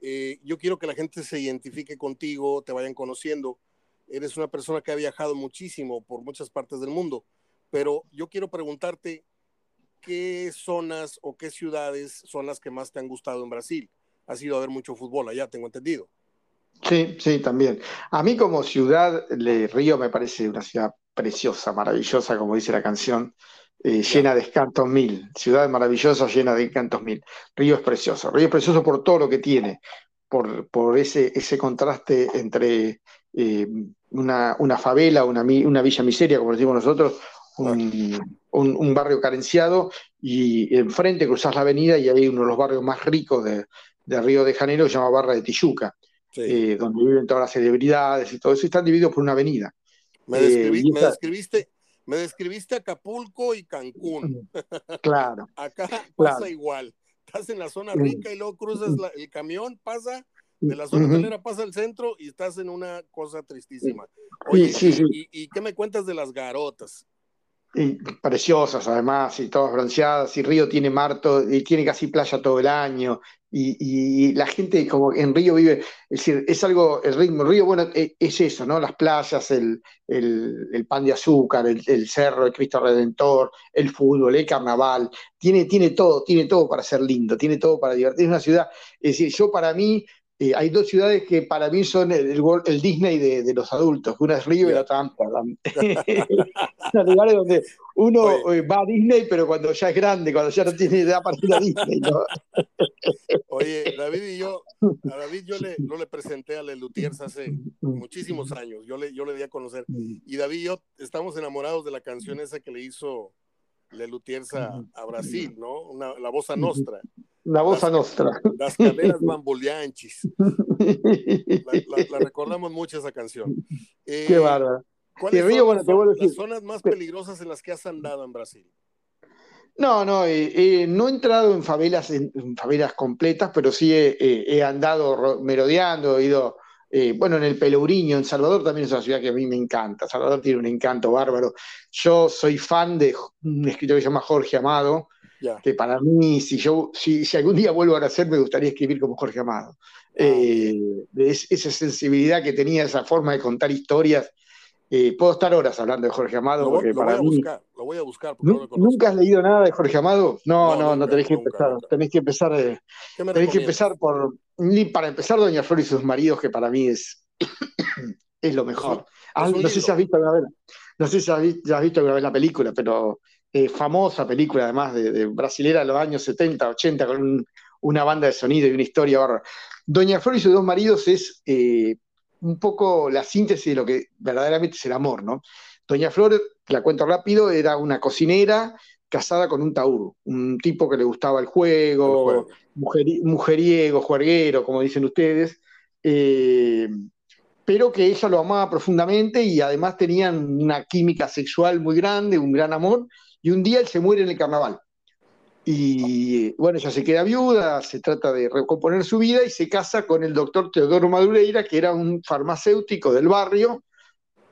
eh, yo quiero que la gente se identifique contigo, te vayan conociendo. Eres una persona que ha viajado muchísimo por muchas partes del mundo, pero yo quiero preguntarte qué zonas o qué ciudades son las que más te han gustado en Brasil. Has ido a ver mucho fútbol allá, tengo entendido. Sí, sí, también. A mí como ciudad, le, Río me parece una ciudad preciosa, maravillosa, como dice la canción, eh, llena de encantos mil. Ciudad maravillosa, llena de encantos mil. Río es precioso. Río es precioso por todo lo que tiene, por, por ese, ese contraste entre eh, una, una, favela, una, una, villa miseria, como decimos nosotros, un, un, barrio carenciado y enfrente cruzás la avenida y hay uno de los barrios más ricos de, Río de Janeiro que se llama Barra de Tijuca, eh, donde viven todas las celebridades y todo eso, y están divididos por una avenida. Me, describiste, me describiste Acapulco y Cancún. Claro. Acá pasa igual. Estás en la zona rica y luego cruzas el camión, pasa de la zona hotelera pasa al centro y estás en una cosa tristísima. Oye, y, qué me cuentas de las garotas? preciosas además, y todas bronceadas, y Río tiene marto, y tiene casi playa todo el año, y, la gente como en Río vive, es decir, es algo, el ritmo, Río, bueno, e, es, eso, ¿no? Las playas, el, pan de azúcar, el, cerro, el Cristo Redentor, el fútbol, el carnaval, tiene, tiene todo, tiene todo para ser lindo, tiene todo para divertir, es una ciudad, es decir, yo para mí, eh, hay dos ciudades que para mí son el, el, Disney de, los adultos, una es Río y la otra Amsterdam. Son lugares donde uno eh, va a Disney, pero cuando ya es grande, cuando ya no tiene idea para ir a Disney. Oye, David y yo, a David yo le, no le presenté a Lelutiers hace muchísimos años, yo le, yo le di a conocer. Y David y yo estamos enamorados de la canción esa que le hizo Lelutiers a, a Brasil, ¿no? la voz nostra. La voz nostra. Las caderas bamboleanchis. La, la, recordamos mucho esa canción. Eh, Qué bárbaro. ¿Cuáles son las, zonas más peligrosas en las que has andado en Brasil? No, no, eh, eh, no he entrado en favelas, en, favelas completas, pero sí he, andado merodeando, he ido, bueno, en el Pelourinho, en Salvador también es una ciudad que a mí me encanta. Salvador tiene un encanto bárbaro. Yo soy fan de un escritor que se llama Jorge Amado, que para mí, si yo, si, si, algún día vuelvo a nacer, me gustaría escribir como Jorge Amado. Ah, eh, esa sensibilidad que tenía, esa forma de contar historias. Eh, puedo estar horas hablando de Jorge Amado. Lo, porque para voy a buscar, lo voy a buscar. ¿Nunca has leído nada de Jorge Amado? No, no, no, tenés, que empezar, tenés que empezar. Eh, tenés que empezar por. Para empezar, Doña Flor y sus maridos, que para mí es, es lo mejor. Ah, no sé si has visto alguna vez, no sé si has visto alguna vez la película, pero eh, famosa película además de, brasilera de los años 70, 80, con una banda de sonido y una historia barra. Doña Flor y sus dos maridos es eh, un poco la síntesis de lo que verdaderamente es el amor, ¿no? Doña Flor, la cuento rápido, era una cocinera casada con un taur, un tipo que le gustaba el juego, mujeriego, juerguero, como dicen ustedes, eh, pero que ella lo amaba profundamente y además tenían una química sexual muy grande, un gran amor, y un día él se muere en el carnaval. Y bueno, ella se queda viuda, se trata de recomponer su vida y se casa con el doctor Teodoro Madureira, que era un farmacéutico del barrio,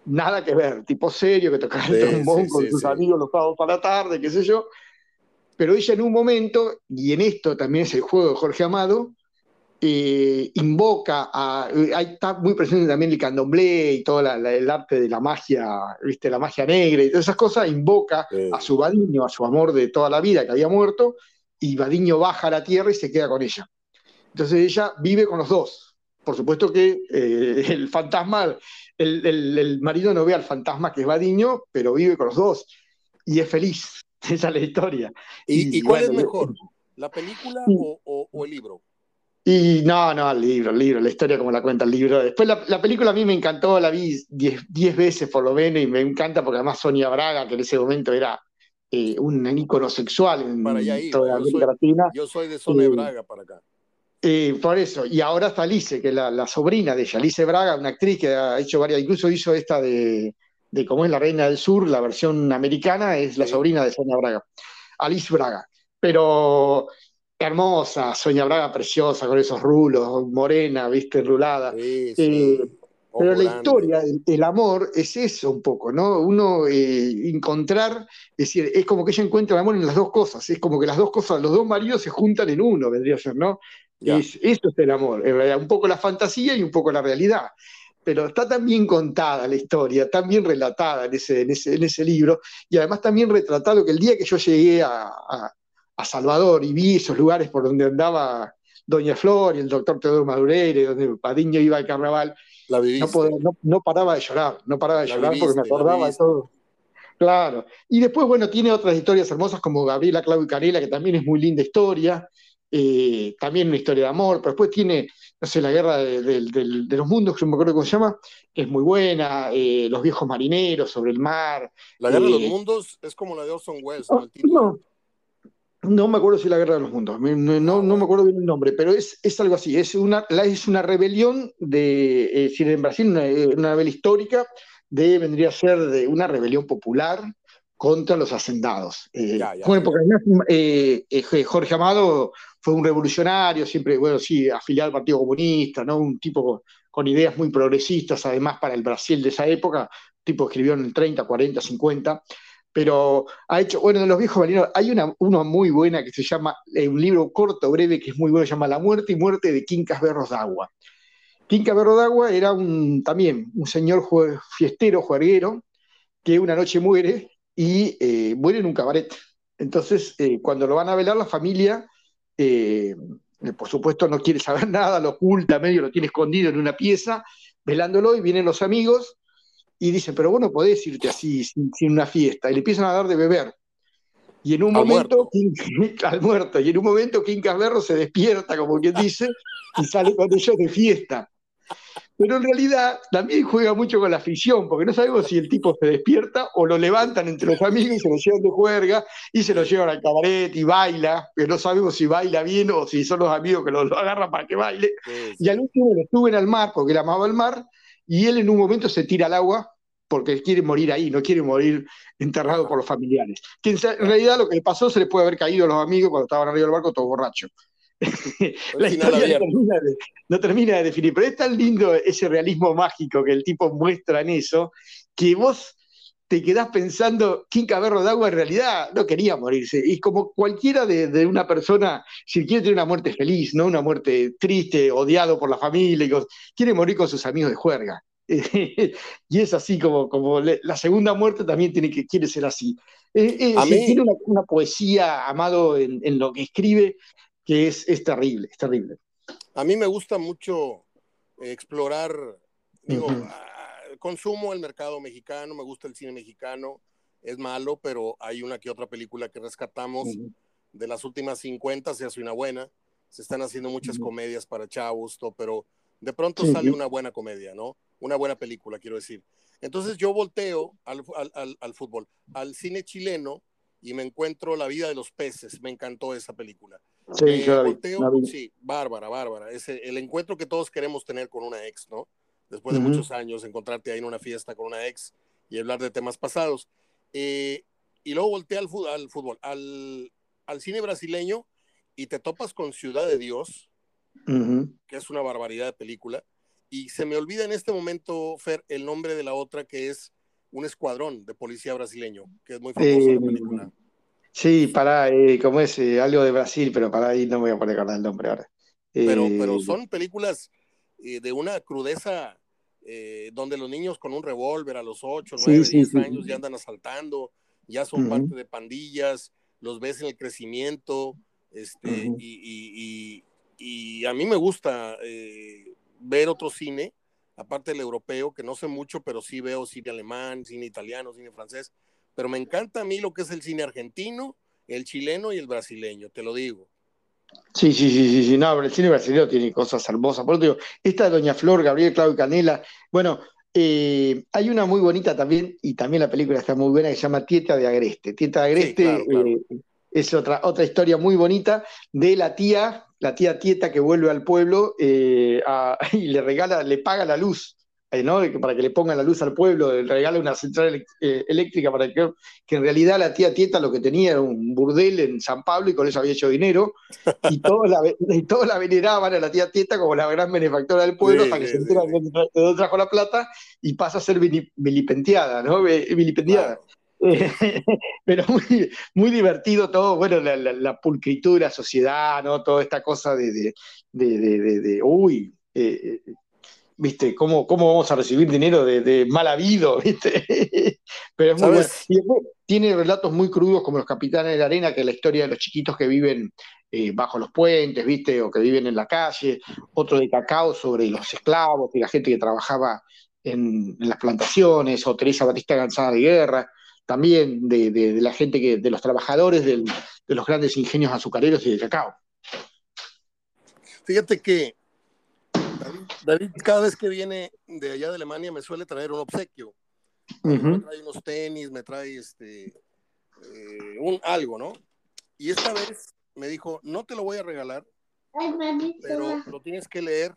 nada que ver, tipo serio, que tocaba el trombón con sus amigos los sábados para la tarde, qué sé yo. Pero ella en un momento, y en esto también es el juego de Jorge Amado, eh, invoca a. Ahí está muy presente también el candomblé y todo el arte de la magia, ¿viste? La magia negra y todas esas cosas. Invoca a su Badiño, a su amor de toda la vida que había muerto, y Badiño baja a la tierra y se queda con ella. Entonces ella vive con los dos. Por supuesto que eh, el fantasma, el, marido no ve al fantasma que es Badiño, pero vive con los dos y es feliz. Esa es la historia. ¿Y, cuál es mejor? ¿La película o el libro? Y no, no, el libro, el libro, la historia como la cuenta el libro. Después la, película a mí me encantó, la vi diez, veces por lo menos y me encanta porque además Sonia Braga, que en ese momento era eh, un ícono sexual en toda América Latina. Yo soy de Sonia eh, Braga para acá. Eh, por eso, y ahora está Alice, que es la, sobrina de ella, Alice Braga, una actriz que ha hecho varias, incluso hizo esta de, de cómo es la Reina del Sur, la versión americana, es la sobrina de Sonia Braga, Alice Braga. Pero hermosa, Soña Braga preciosa, con esos rulos, morena, viste, rulada. Eh, pero la historia, el, amor, es eso un poco, ¿no? Uno eh, encontrar, es decir, es como que ella encuentra el amor en las dos cosas, es como que las dos cosas, los dos maridos se juntan en uno, vendría a ser, ¿no? Es, eso es el amor, en realidad, un poco la fantasía y un poco la realidad. Pero está tan bien contada la historia, tan bien relatada en ese, en ese, libro, y además también retratado que el día que yo llegué a a Salvador y vi esos lugares por donde andaba Doña Flor y el doctor Teodoro Madureira, donde Padiño iba al carnaval, no, paraba de llorar, no paraba de llorar porque me acordaba de todo. Claro. Y después, bueno, tiene otras historias hermosas como Gabriela, Claudio y Canela, que también es muy linda historia. eh, también una historia de amor, pero después tiene, no sé, la guerra de, los mundos, que no me acuerdo cómo se llama, que es muy buena, eh, Los viejos marineros sobre el mar. La guerra de los mundos es como la de Orson Welles, ¿no? no, no me acuerdo si la Guerra de los Mundos, no, no, me acuerdo bien el nombre, pero es, es algo así, es una, es una rebelión de, eh, en Brasil, una, una, rebelión histórica, de, vendría a ser de una rebelión popular contra los hacendados. Eh, bueno, porque eh, eh, Jorge Amado fue un revolucionario, siempre, bueno, sí, afiliado al Partido Comunista, ¿no? Un tipo con, ideas muy progresistas, además para el Brasil de esa época, tipo escribió en el 30, 40, 50, pero ha hecho, bueno, de los viejos marineros, hay una, muy buena que se llama, un libro corto, breve, que es muy bueno, se llama La muerte y muerte de Quincas Berros de Agua. Quincas Berros de Agua era un, también un señor fiestero, juerguero, que una noche muere y eh, muere en un cabaret. Entonces, eh, cuando lo van a velar, la familia, eh, por supuesto, no quiere saber nada, lo oculta, medio lo tiene escondido en una pieza, velándolo, y vienen los amigos y dicen, pero vos no podés irte así, sin, una fiesta, y le empiezan a dar de beber. Y en un momento, al muerto, y en un momento Quincas Berro se despierta, como quien dice, y sale con ellos de fiesta. Pero en realidad también juega mucho con la ficción, porque no sabemos si el tipo se despierta o lo levantan entre los amigos y se lo llevan de juerga y se lo llevan al cabaret y baila, pero no sabemos si baila bien o si son los amigos que lo, agarran para que baile. Y al último lo suben al mar, porque él amaba el mar, y él en un momento se tira al agua porque quiere morir ahí, no quiere morir enterrado por los familiares. Que en realidad lo que le pasó se le puede haber caído a los amigos cuando estaban arriba del barco todo borracho. la historia no termina, de, definir, pero es tan lindo ese realismo mágico que el tipo muestra en eso, que vos te quedás pensando, ¿quién Caberro de Agua en realidad no quería morirse. Y como cualquiera de, una persona, si quiere tener una muerte feliz, no una muerte triste, odiado por la familia, quiere morir con sus amigos de juerga. y es así como, como la segunda muerte también tiene que, quiere ser así. Tiene una, poesía, Amado, en, lo que escribe, que es, es terrible, es terrible. A mí me gusta mucho explorar, digo, ah, consumo el mercado mexicano, me gusta el cine mexicano, es malo, pero hay una que otra película que rescatamos de las últimas 50, se hace una buena, se están haciendo muchas comedias para chavos, pero de pronto sale una buena comedia, ¿no? Una buena película, quiero decir. Entonces yo volteo al, al, al fútbol, al cine chileno y me encuentro La vida de los peces, me encantó esa película. Sí, eh, sí, bárbara, bárbara. Es el encuentro que todos queremos tener con una ex, ¿no? Después de muchos años, encontrarte ahí en una fiesta con una ex y hablar de temas pasados. Eh, y luego volteé al, al fútbol, al, al, cine brasileño y te topas con Ciudad de Dios, que es una barbaridad de película. Y se me olvida en este momento, Fer, el nombre de la otra que es un escuadrón de policía brasileño, que es muy famosa la película. Sí, para, eh, como es eh, algo de Brasil, pero para ahí no me voy a poner el nombre ahora. pero, pero eh, son películas de una crudeza donde los niños con un revólver a los 8, 9, 10 años ya andan asaltando, ya son parte de pandillas, los ves en el crecimiento, este, y, y, a mí me gusta ver otro cine, aparte del europeo, que no sé mucho, pero sí veo cine alemán, cine italiano, cine francés, pero me encanta a mí lo que es el cine argentino, el chileno y el brasileño, te lo digo. Sí, sí, sí, sí, sí, no, el cine brasileño tiene cosas hermosas. Por eso digo, esta de Doña Flor, Gabriel, Claudio Canela, bueno, eh, hay una muy bonita también, y también la película está muy buena, que se llama Tieta de Agreste. Tieta de Agreste eh, es otra, otra historia muy bonita de la tía, la tía Tieta que vuelve al pueblo eh, y le regala, le paga la luz eh, para que le pongan la luz al pueblo, le regala una central eh, eléctrica para que, que en realidad la tía Tieta lo que tenía era un burdel en San Pablo y con eso había hecho dinero, y todos la, todos la veneraban a la tía Tieta como la gran benefactora del pueblo, hasta que se entera de dónde trajo la plata y pasa a ser vilipendiada, ¿no? Vilipendiada. pero muy, muy divertido todo, bueno, la, la, pulcritud de la sociedad, ¿no? Toda esta cosa de, de, de, de uy, eh, ¿viste? ¿Cómo, cómo vamos a recibir dinero de, mal habido, ¿viste? Pero es muy bueno. Y después tiene relatos muy crudos como Los Capitanes de la Arena, que es la historia de los chiquitos que viven eh, bajo los puentes, ¿viste? O que viven en la calle. Otro de Cacao sobre los esclavos y la gente que trabajaba en, las plantaciones. O Teresa Batista Gansada de Guerra. También de, la gente que, de los trabajadores de los grandes ingenios azucareros y de cacao. Fíjate que David, cada vez que viene de allá de Alemania me suele traer un obsequio. Me trae unos tenis, me trae este, eh, un, algo, ¿no? Y esta vez me dijo, no te lo voy a regalar, pero lo tienes que leer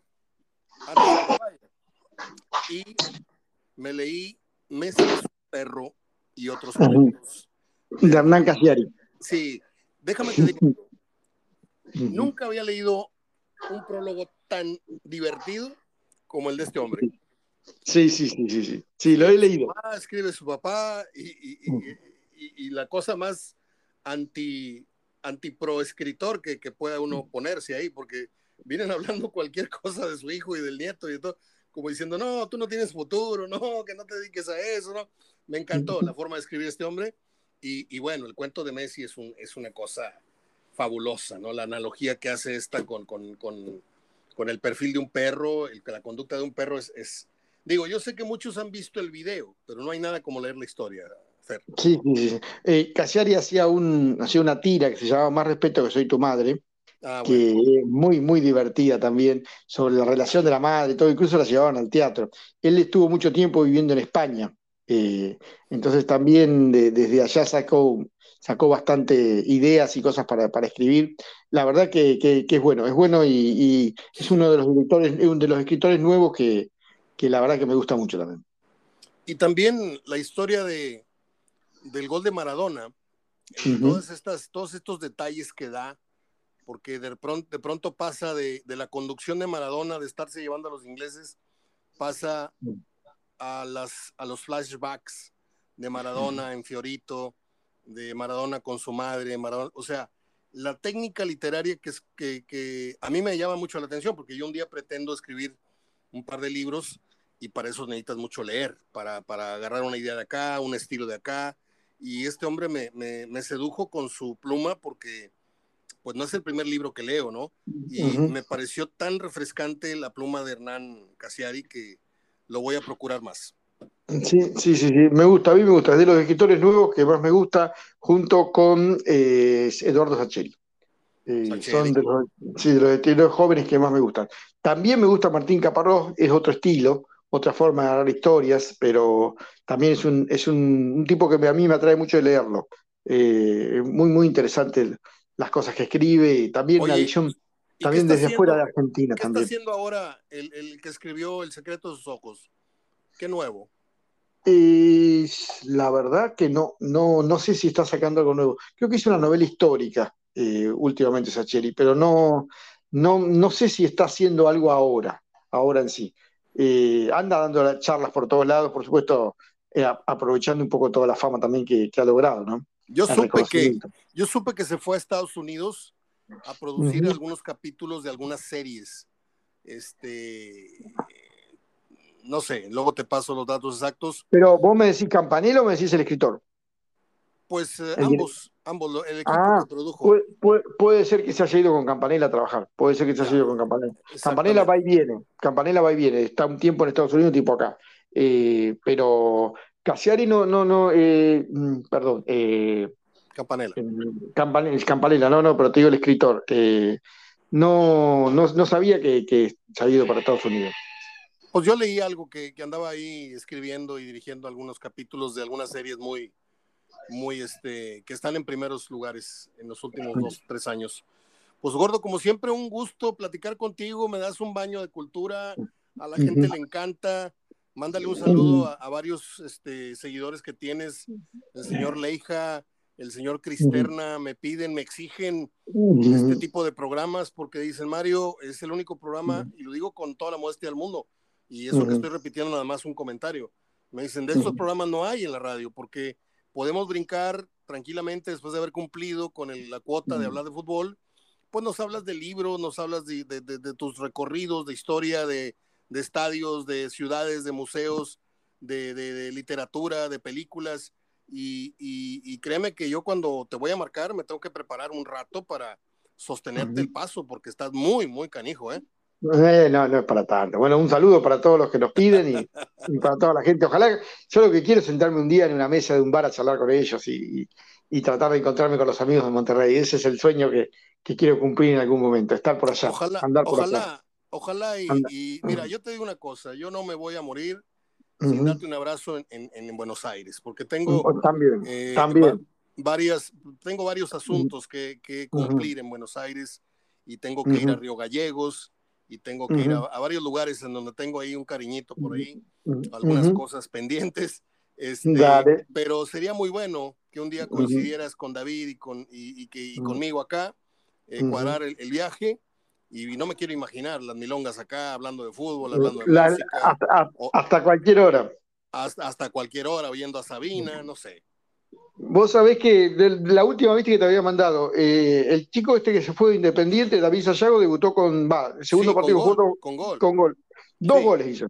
Y me leí Meses de su perro y otros cuentos. De Hernán Casiari. Sí, déjame te digo. Nunca había leído un prólogo tan divertido como el de este hombre. Sí, sí, sí, sí, sí. Sí, lo he leído. escribe su papá y, y, la cosa más anti, anti pro escritor que, que pueda uno ponerse ahí, porque vienen hablando cualquier cosa de su hijo y del nieto y todo, como diciendo, no, tú no tienes futuro, no, que no te dediques a eso, ¿no? Me encantó la forma de escribir este hombre. Y, y bueno, el cuento de Messi es, un, es una cosa fabulosa, ¿no? La analogía que hace esta con, con, con, con el perfil de un perro, el, la conducta de un perro es, es, digo, yo sé que muchos han visto el video, pero no hay nada como leer la historia, Fer. Sí, sí, sí. Eh, Casiari hacía, un, hacía una tira que se llamaba Más respeto que soy tu madre, ah, que es muy, muy divertida también, sobre la relación de la madre, todo, incluso la llevaban al teatro. Él estuvo mucho tiempo viviendo en España, eh, entonces también desde allá sacó sacó bastante ideas y cosas para, escribir. La verdad que, es bueno, es bueno y, es uno de los directores, de los escritores nuevos que, la verdad que me gusta mucho también. Y también la historia de, del gol de Maradona, estas, todos estos detalles que da, porque de pronto, de pronto pasa de, de, la conducción de Maradona, de estarse llevando a los ingleses, pasa mm. A, las, a los flashbacks de Maradona en Fiorito, de Maradona con su madre, Maradona, o sea, la técnica literaria que, es, que, que, a mí me llama mucho la atención, porque yo un día pretendo escribir un par de libros y para eso necesitas mucho leer, para, para agarrar una idea de acá, un estilo de acá, y este hombre me, me, me, sedujo con su pluma porque pues no es el primer libro que leo, ¿no? Y me pareció tan refrescante la pluma de Hernán Casiari que lo voy a procurar más. Sí, sí, sí, me gusta, a mí me gusta, es de los escritores nuevos que más me gusta, junto con eh, Eduardo Sacheri. Eh, son de los, sí, de los escritores jóvenes que más me gustan. También me gusta Martín Caparrós, es otro estilo, otra forma de hablar historias, pero también es un, es un, tipo que a mí me atrae mucho leerlo. Eh, muy, muy interesante las cosas que escribe, y también una visión, también desde fuera de Argentina. ¿Qué también. está haciendo ahora el, el que escribió El secreto de sus ojos? ¿Qué nuevo? la verdad que no, no, no sé si está sacando algo nuevo. Creo que hizo una novela histórica eh, últimamente Sacheri, pero no, no, no sé si está haciendo algo ahora, ahora en sí. Eh, anda dando charlas por todos lados, por supuesto, eh, aprovechando un poco toda la fama también que, ha logrado, ¿no? Yo supe, que, yo supe que se fue a Estados Unidos a producir algunos capítulos de algunas series. Este, no sé, luego te paso los datos exactos. Pero vos me decís Campanella o me decís el escritor. Pues eh, ambos, ambos, el equipo ah, que produjo. Puede, ser que se haya ido con Campanella a trabajar, puede ser que se haya ido con Campanella. Campanella va y viene, Campanella va y viene, está un tiempo en Estados Unidos, tipo acá. Eh, pero Casiari no, no, no, eh, mm, perdón. Campanella. Campanella. no, no, pero te digo el escritor. no, no, no sabía que, que se había ido para Estados Unidos. Pues yo leí algo que, andaba ahí escribiendo y dirigiendo algunos capítulos de algunas series muy, muy, este, que están en primeros lugares en los últimos dos, tres años. Pues gordo, como siempre, un gusto platicar contigo, me das un baño de cultura, a la gente le encanta. Mándale un saludo a, varios este, seguidores que tienes, el señor Leija, el señor Cristerna, me piden, me exigen este tipo de programas porque dicen, Mario, es el único programa, y lo digo con toda la modestia del mundo, y eso que estoy repitiendo nada más un comentario. Me dicen, de esos programas no hay en la radio, porque podemos brincar tranquilamente después de haber cumplido con la cuota de hablar de fútbol, pues nos hablas de libros, nos hablas de, tus recorridos, de historia, de, estadios, de ciudades, de museos, de, literatura, de películas. Y, créeme que yo cuando te voy a marcar me tengo que preparar un rato para sostenerte el paso, porque estás muy, muy canijo, ¿eh? Eh, no, no es para tanto. Bueno, un saludo para todos los que nos piden y, y para toda la gente. Ojalá, yo lo que quiero es sentarme un día en una mesa de un bar a charlar con ellos y, y- y tratar de encontrarme con los amigos de Monterrey. Ese es el sueño que, que quiero cumplir en algún momento, estar por allá, Ojalá, andar por allá. ojalá, ojalá y, Anda. y mira, yo te digo una cosa, yo no me voy a morir sin Ujú. darte un abrazo en, en- en Buenos Aires, porque tengo También, eh, también. varias, tengo varios asuntos que, que Ujú. cumplir en Buenos Aires y tengo que ir a. Río Gallegos y tengo que ir a, a varios lugares en donde tengo ahí un cariñito por ahí, algunas cosas pendientes, este, pero sería muy bueno que un día coincidieras con David y, con, y, y que, y conmigo acá, eh, cuadrar el, el viaje. Y no me quiero imaginar las milongas acá, hablando de fútbol, hablando de La- música, hasta, hasta- o hasta cualquier hora. hasta, hasta cualquier hora oyendo a Sabina, no sé. Vos sabés que de la última vez que te había mandado, eh, el chico este que se fue de Independiente, David Sayago, debutó con, va, el segundo Sí, con partido que gol, jugó con gol. con gol. Dos Sí. goles hizo.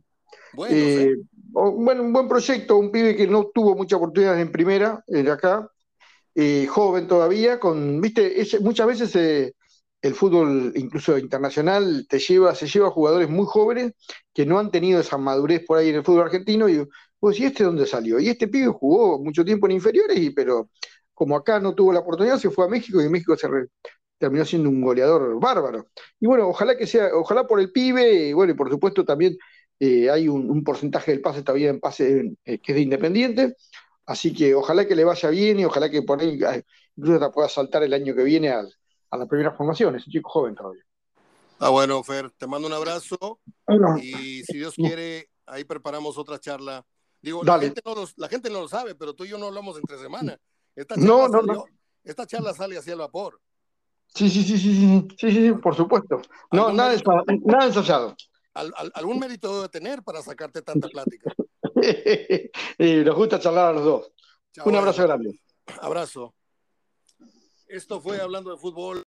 Bueno, Eh, sí. bueno, un buen proyecto, un pibe que no tuvo muchas oportunidades en primera, eh, de acá, eh, joven todavía, con, viste, es- muchas veces eh, el fútbol, incluso internacional, te lleva, se lleva a jugadores muy jóvenes que no han tenido esa madurez por ahí en el fútbol argentino, y vos, ¿y este dónde salió? Y este pibe jugó mucho tiempo en inferiores, y, pero como acá no tuvo la oportunidad, se fue a México y en México se terminó siendo un goleador bárbaro. Y bueno, ojalá que sea, ojalá por el pibe, y bueno, y por supuesto también eh, hay un, porcentaje del pase todavía en pase eh, que es de Independiente, así que ojalá que le vaya bien y ojalá que por ahí eh, incluso pueda saltar el año que viene al- a las primeras formaciones, un chico joven todavía. Ah, bueno, Fer, te mando un abrazo Bueno, y si Dios quiere, ahí preparamos otra charla. Digo, la gente, no lo, la gente no lo sabe, pero tú y yo no hablamos entre semana. Esta charla, No, no, salió- no. Esta charla sale hacia el vapor. Sí, sí, sí, sí, sí, sí, sí, sí, por supuesto. No, ¿Algún nada, mérito? nada ensayado. Al- al- algún mérito debe tener para sacarte tanta plática. Y nos gusta charlar a los dos. Chao, Un abrazo grande. Abrazo. Esto fue hablando de fútbol.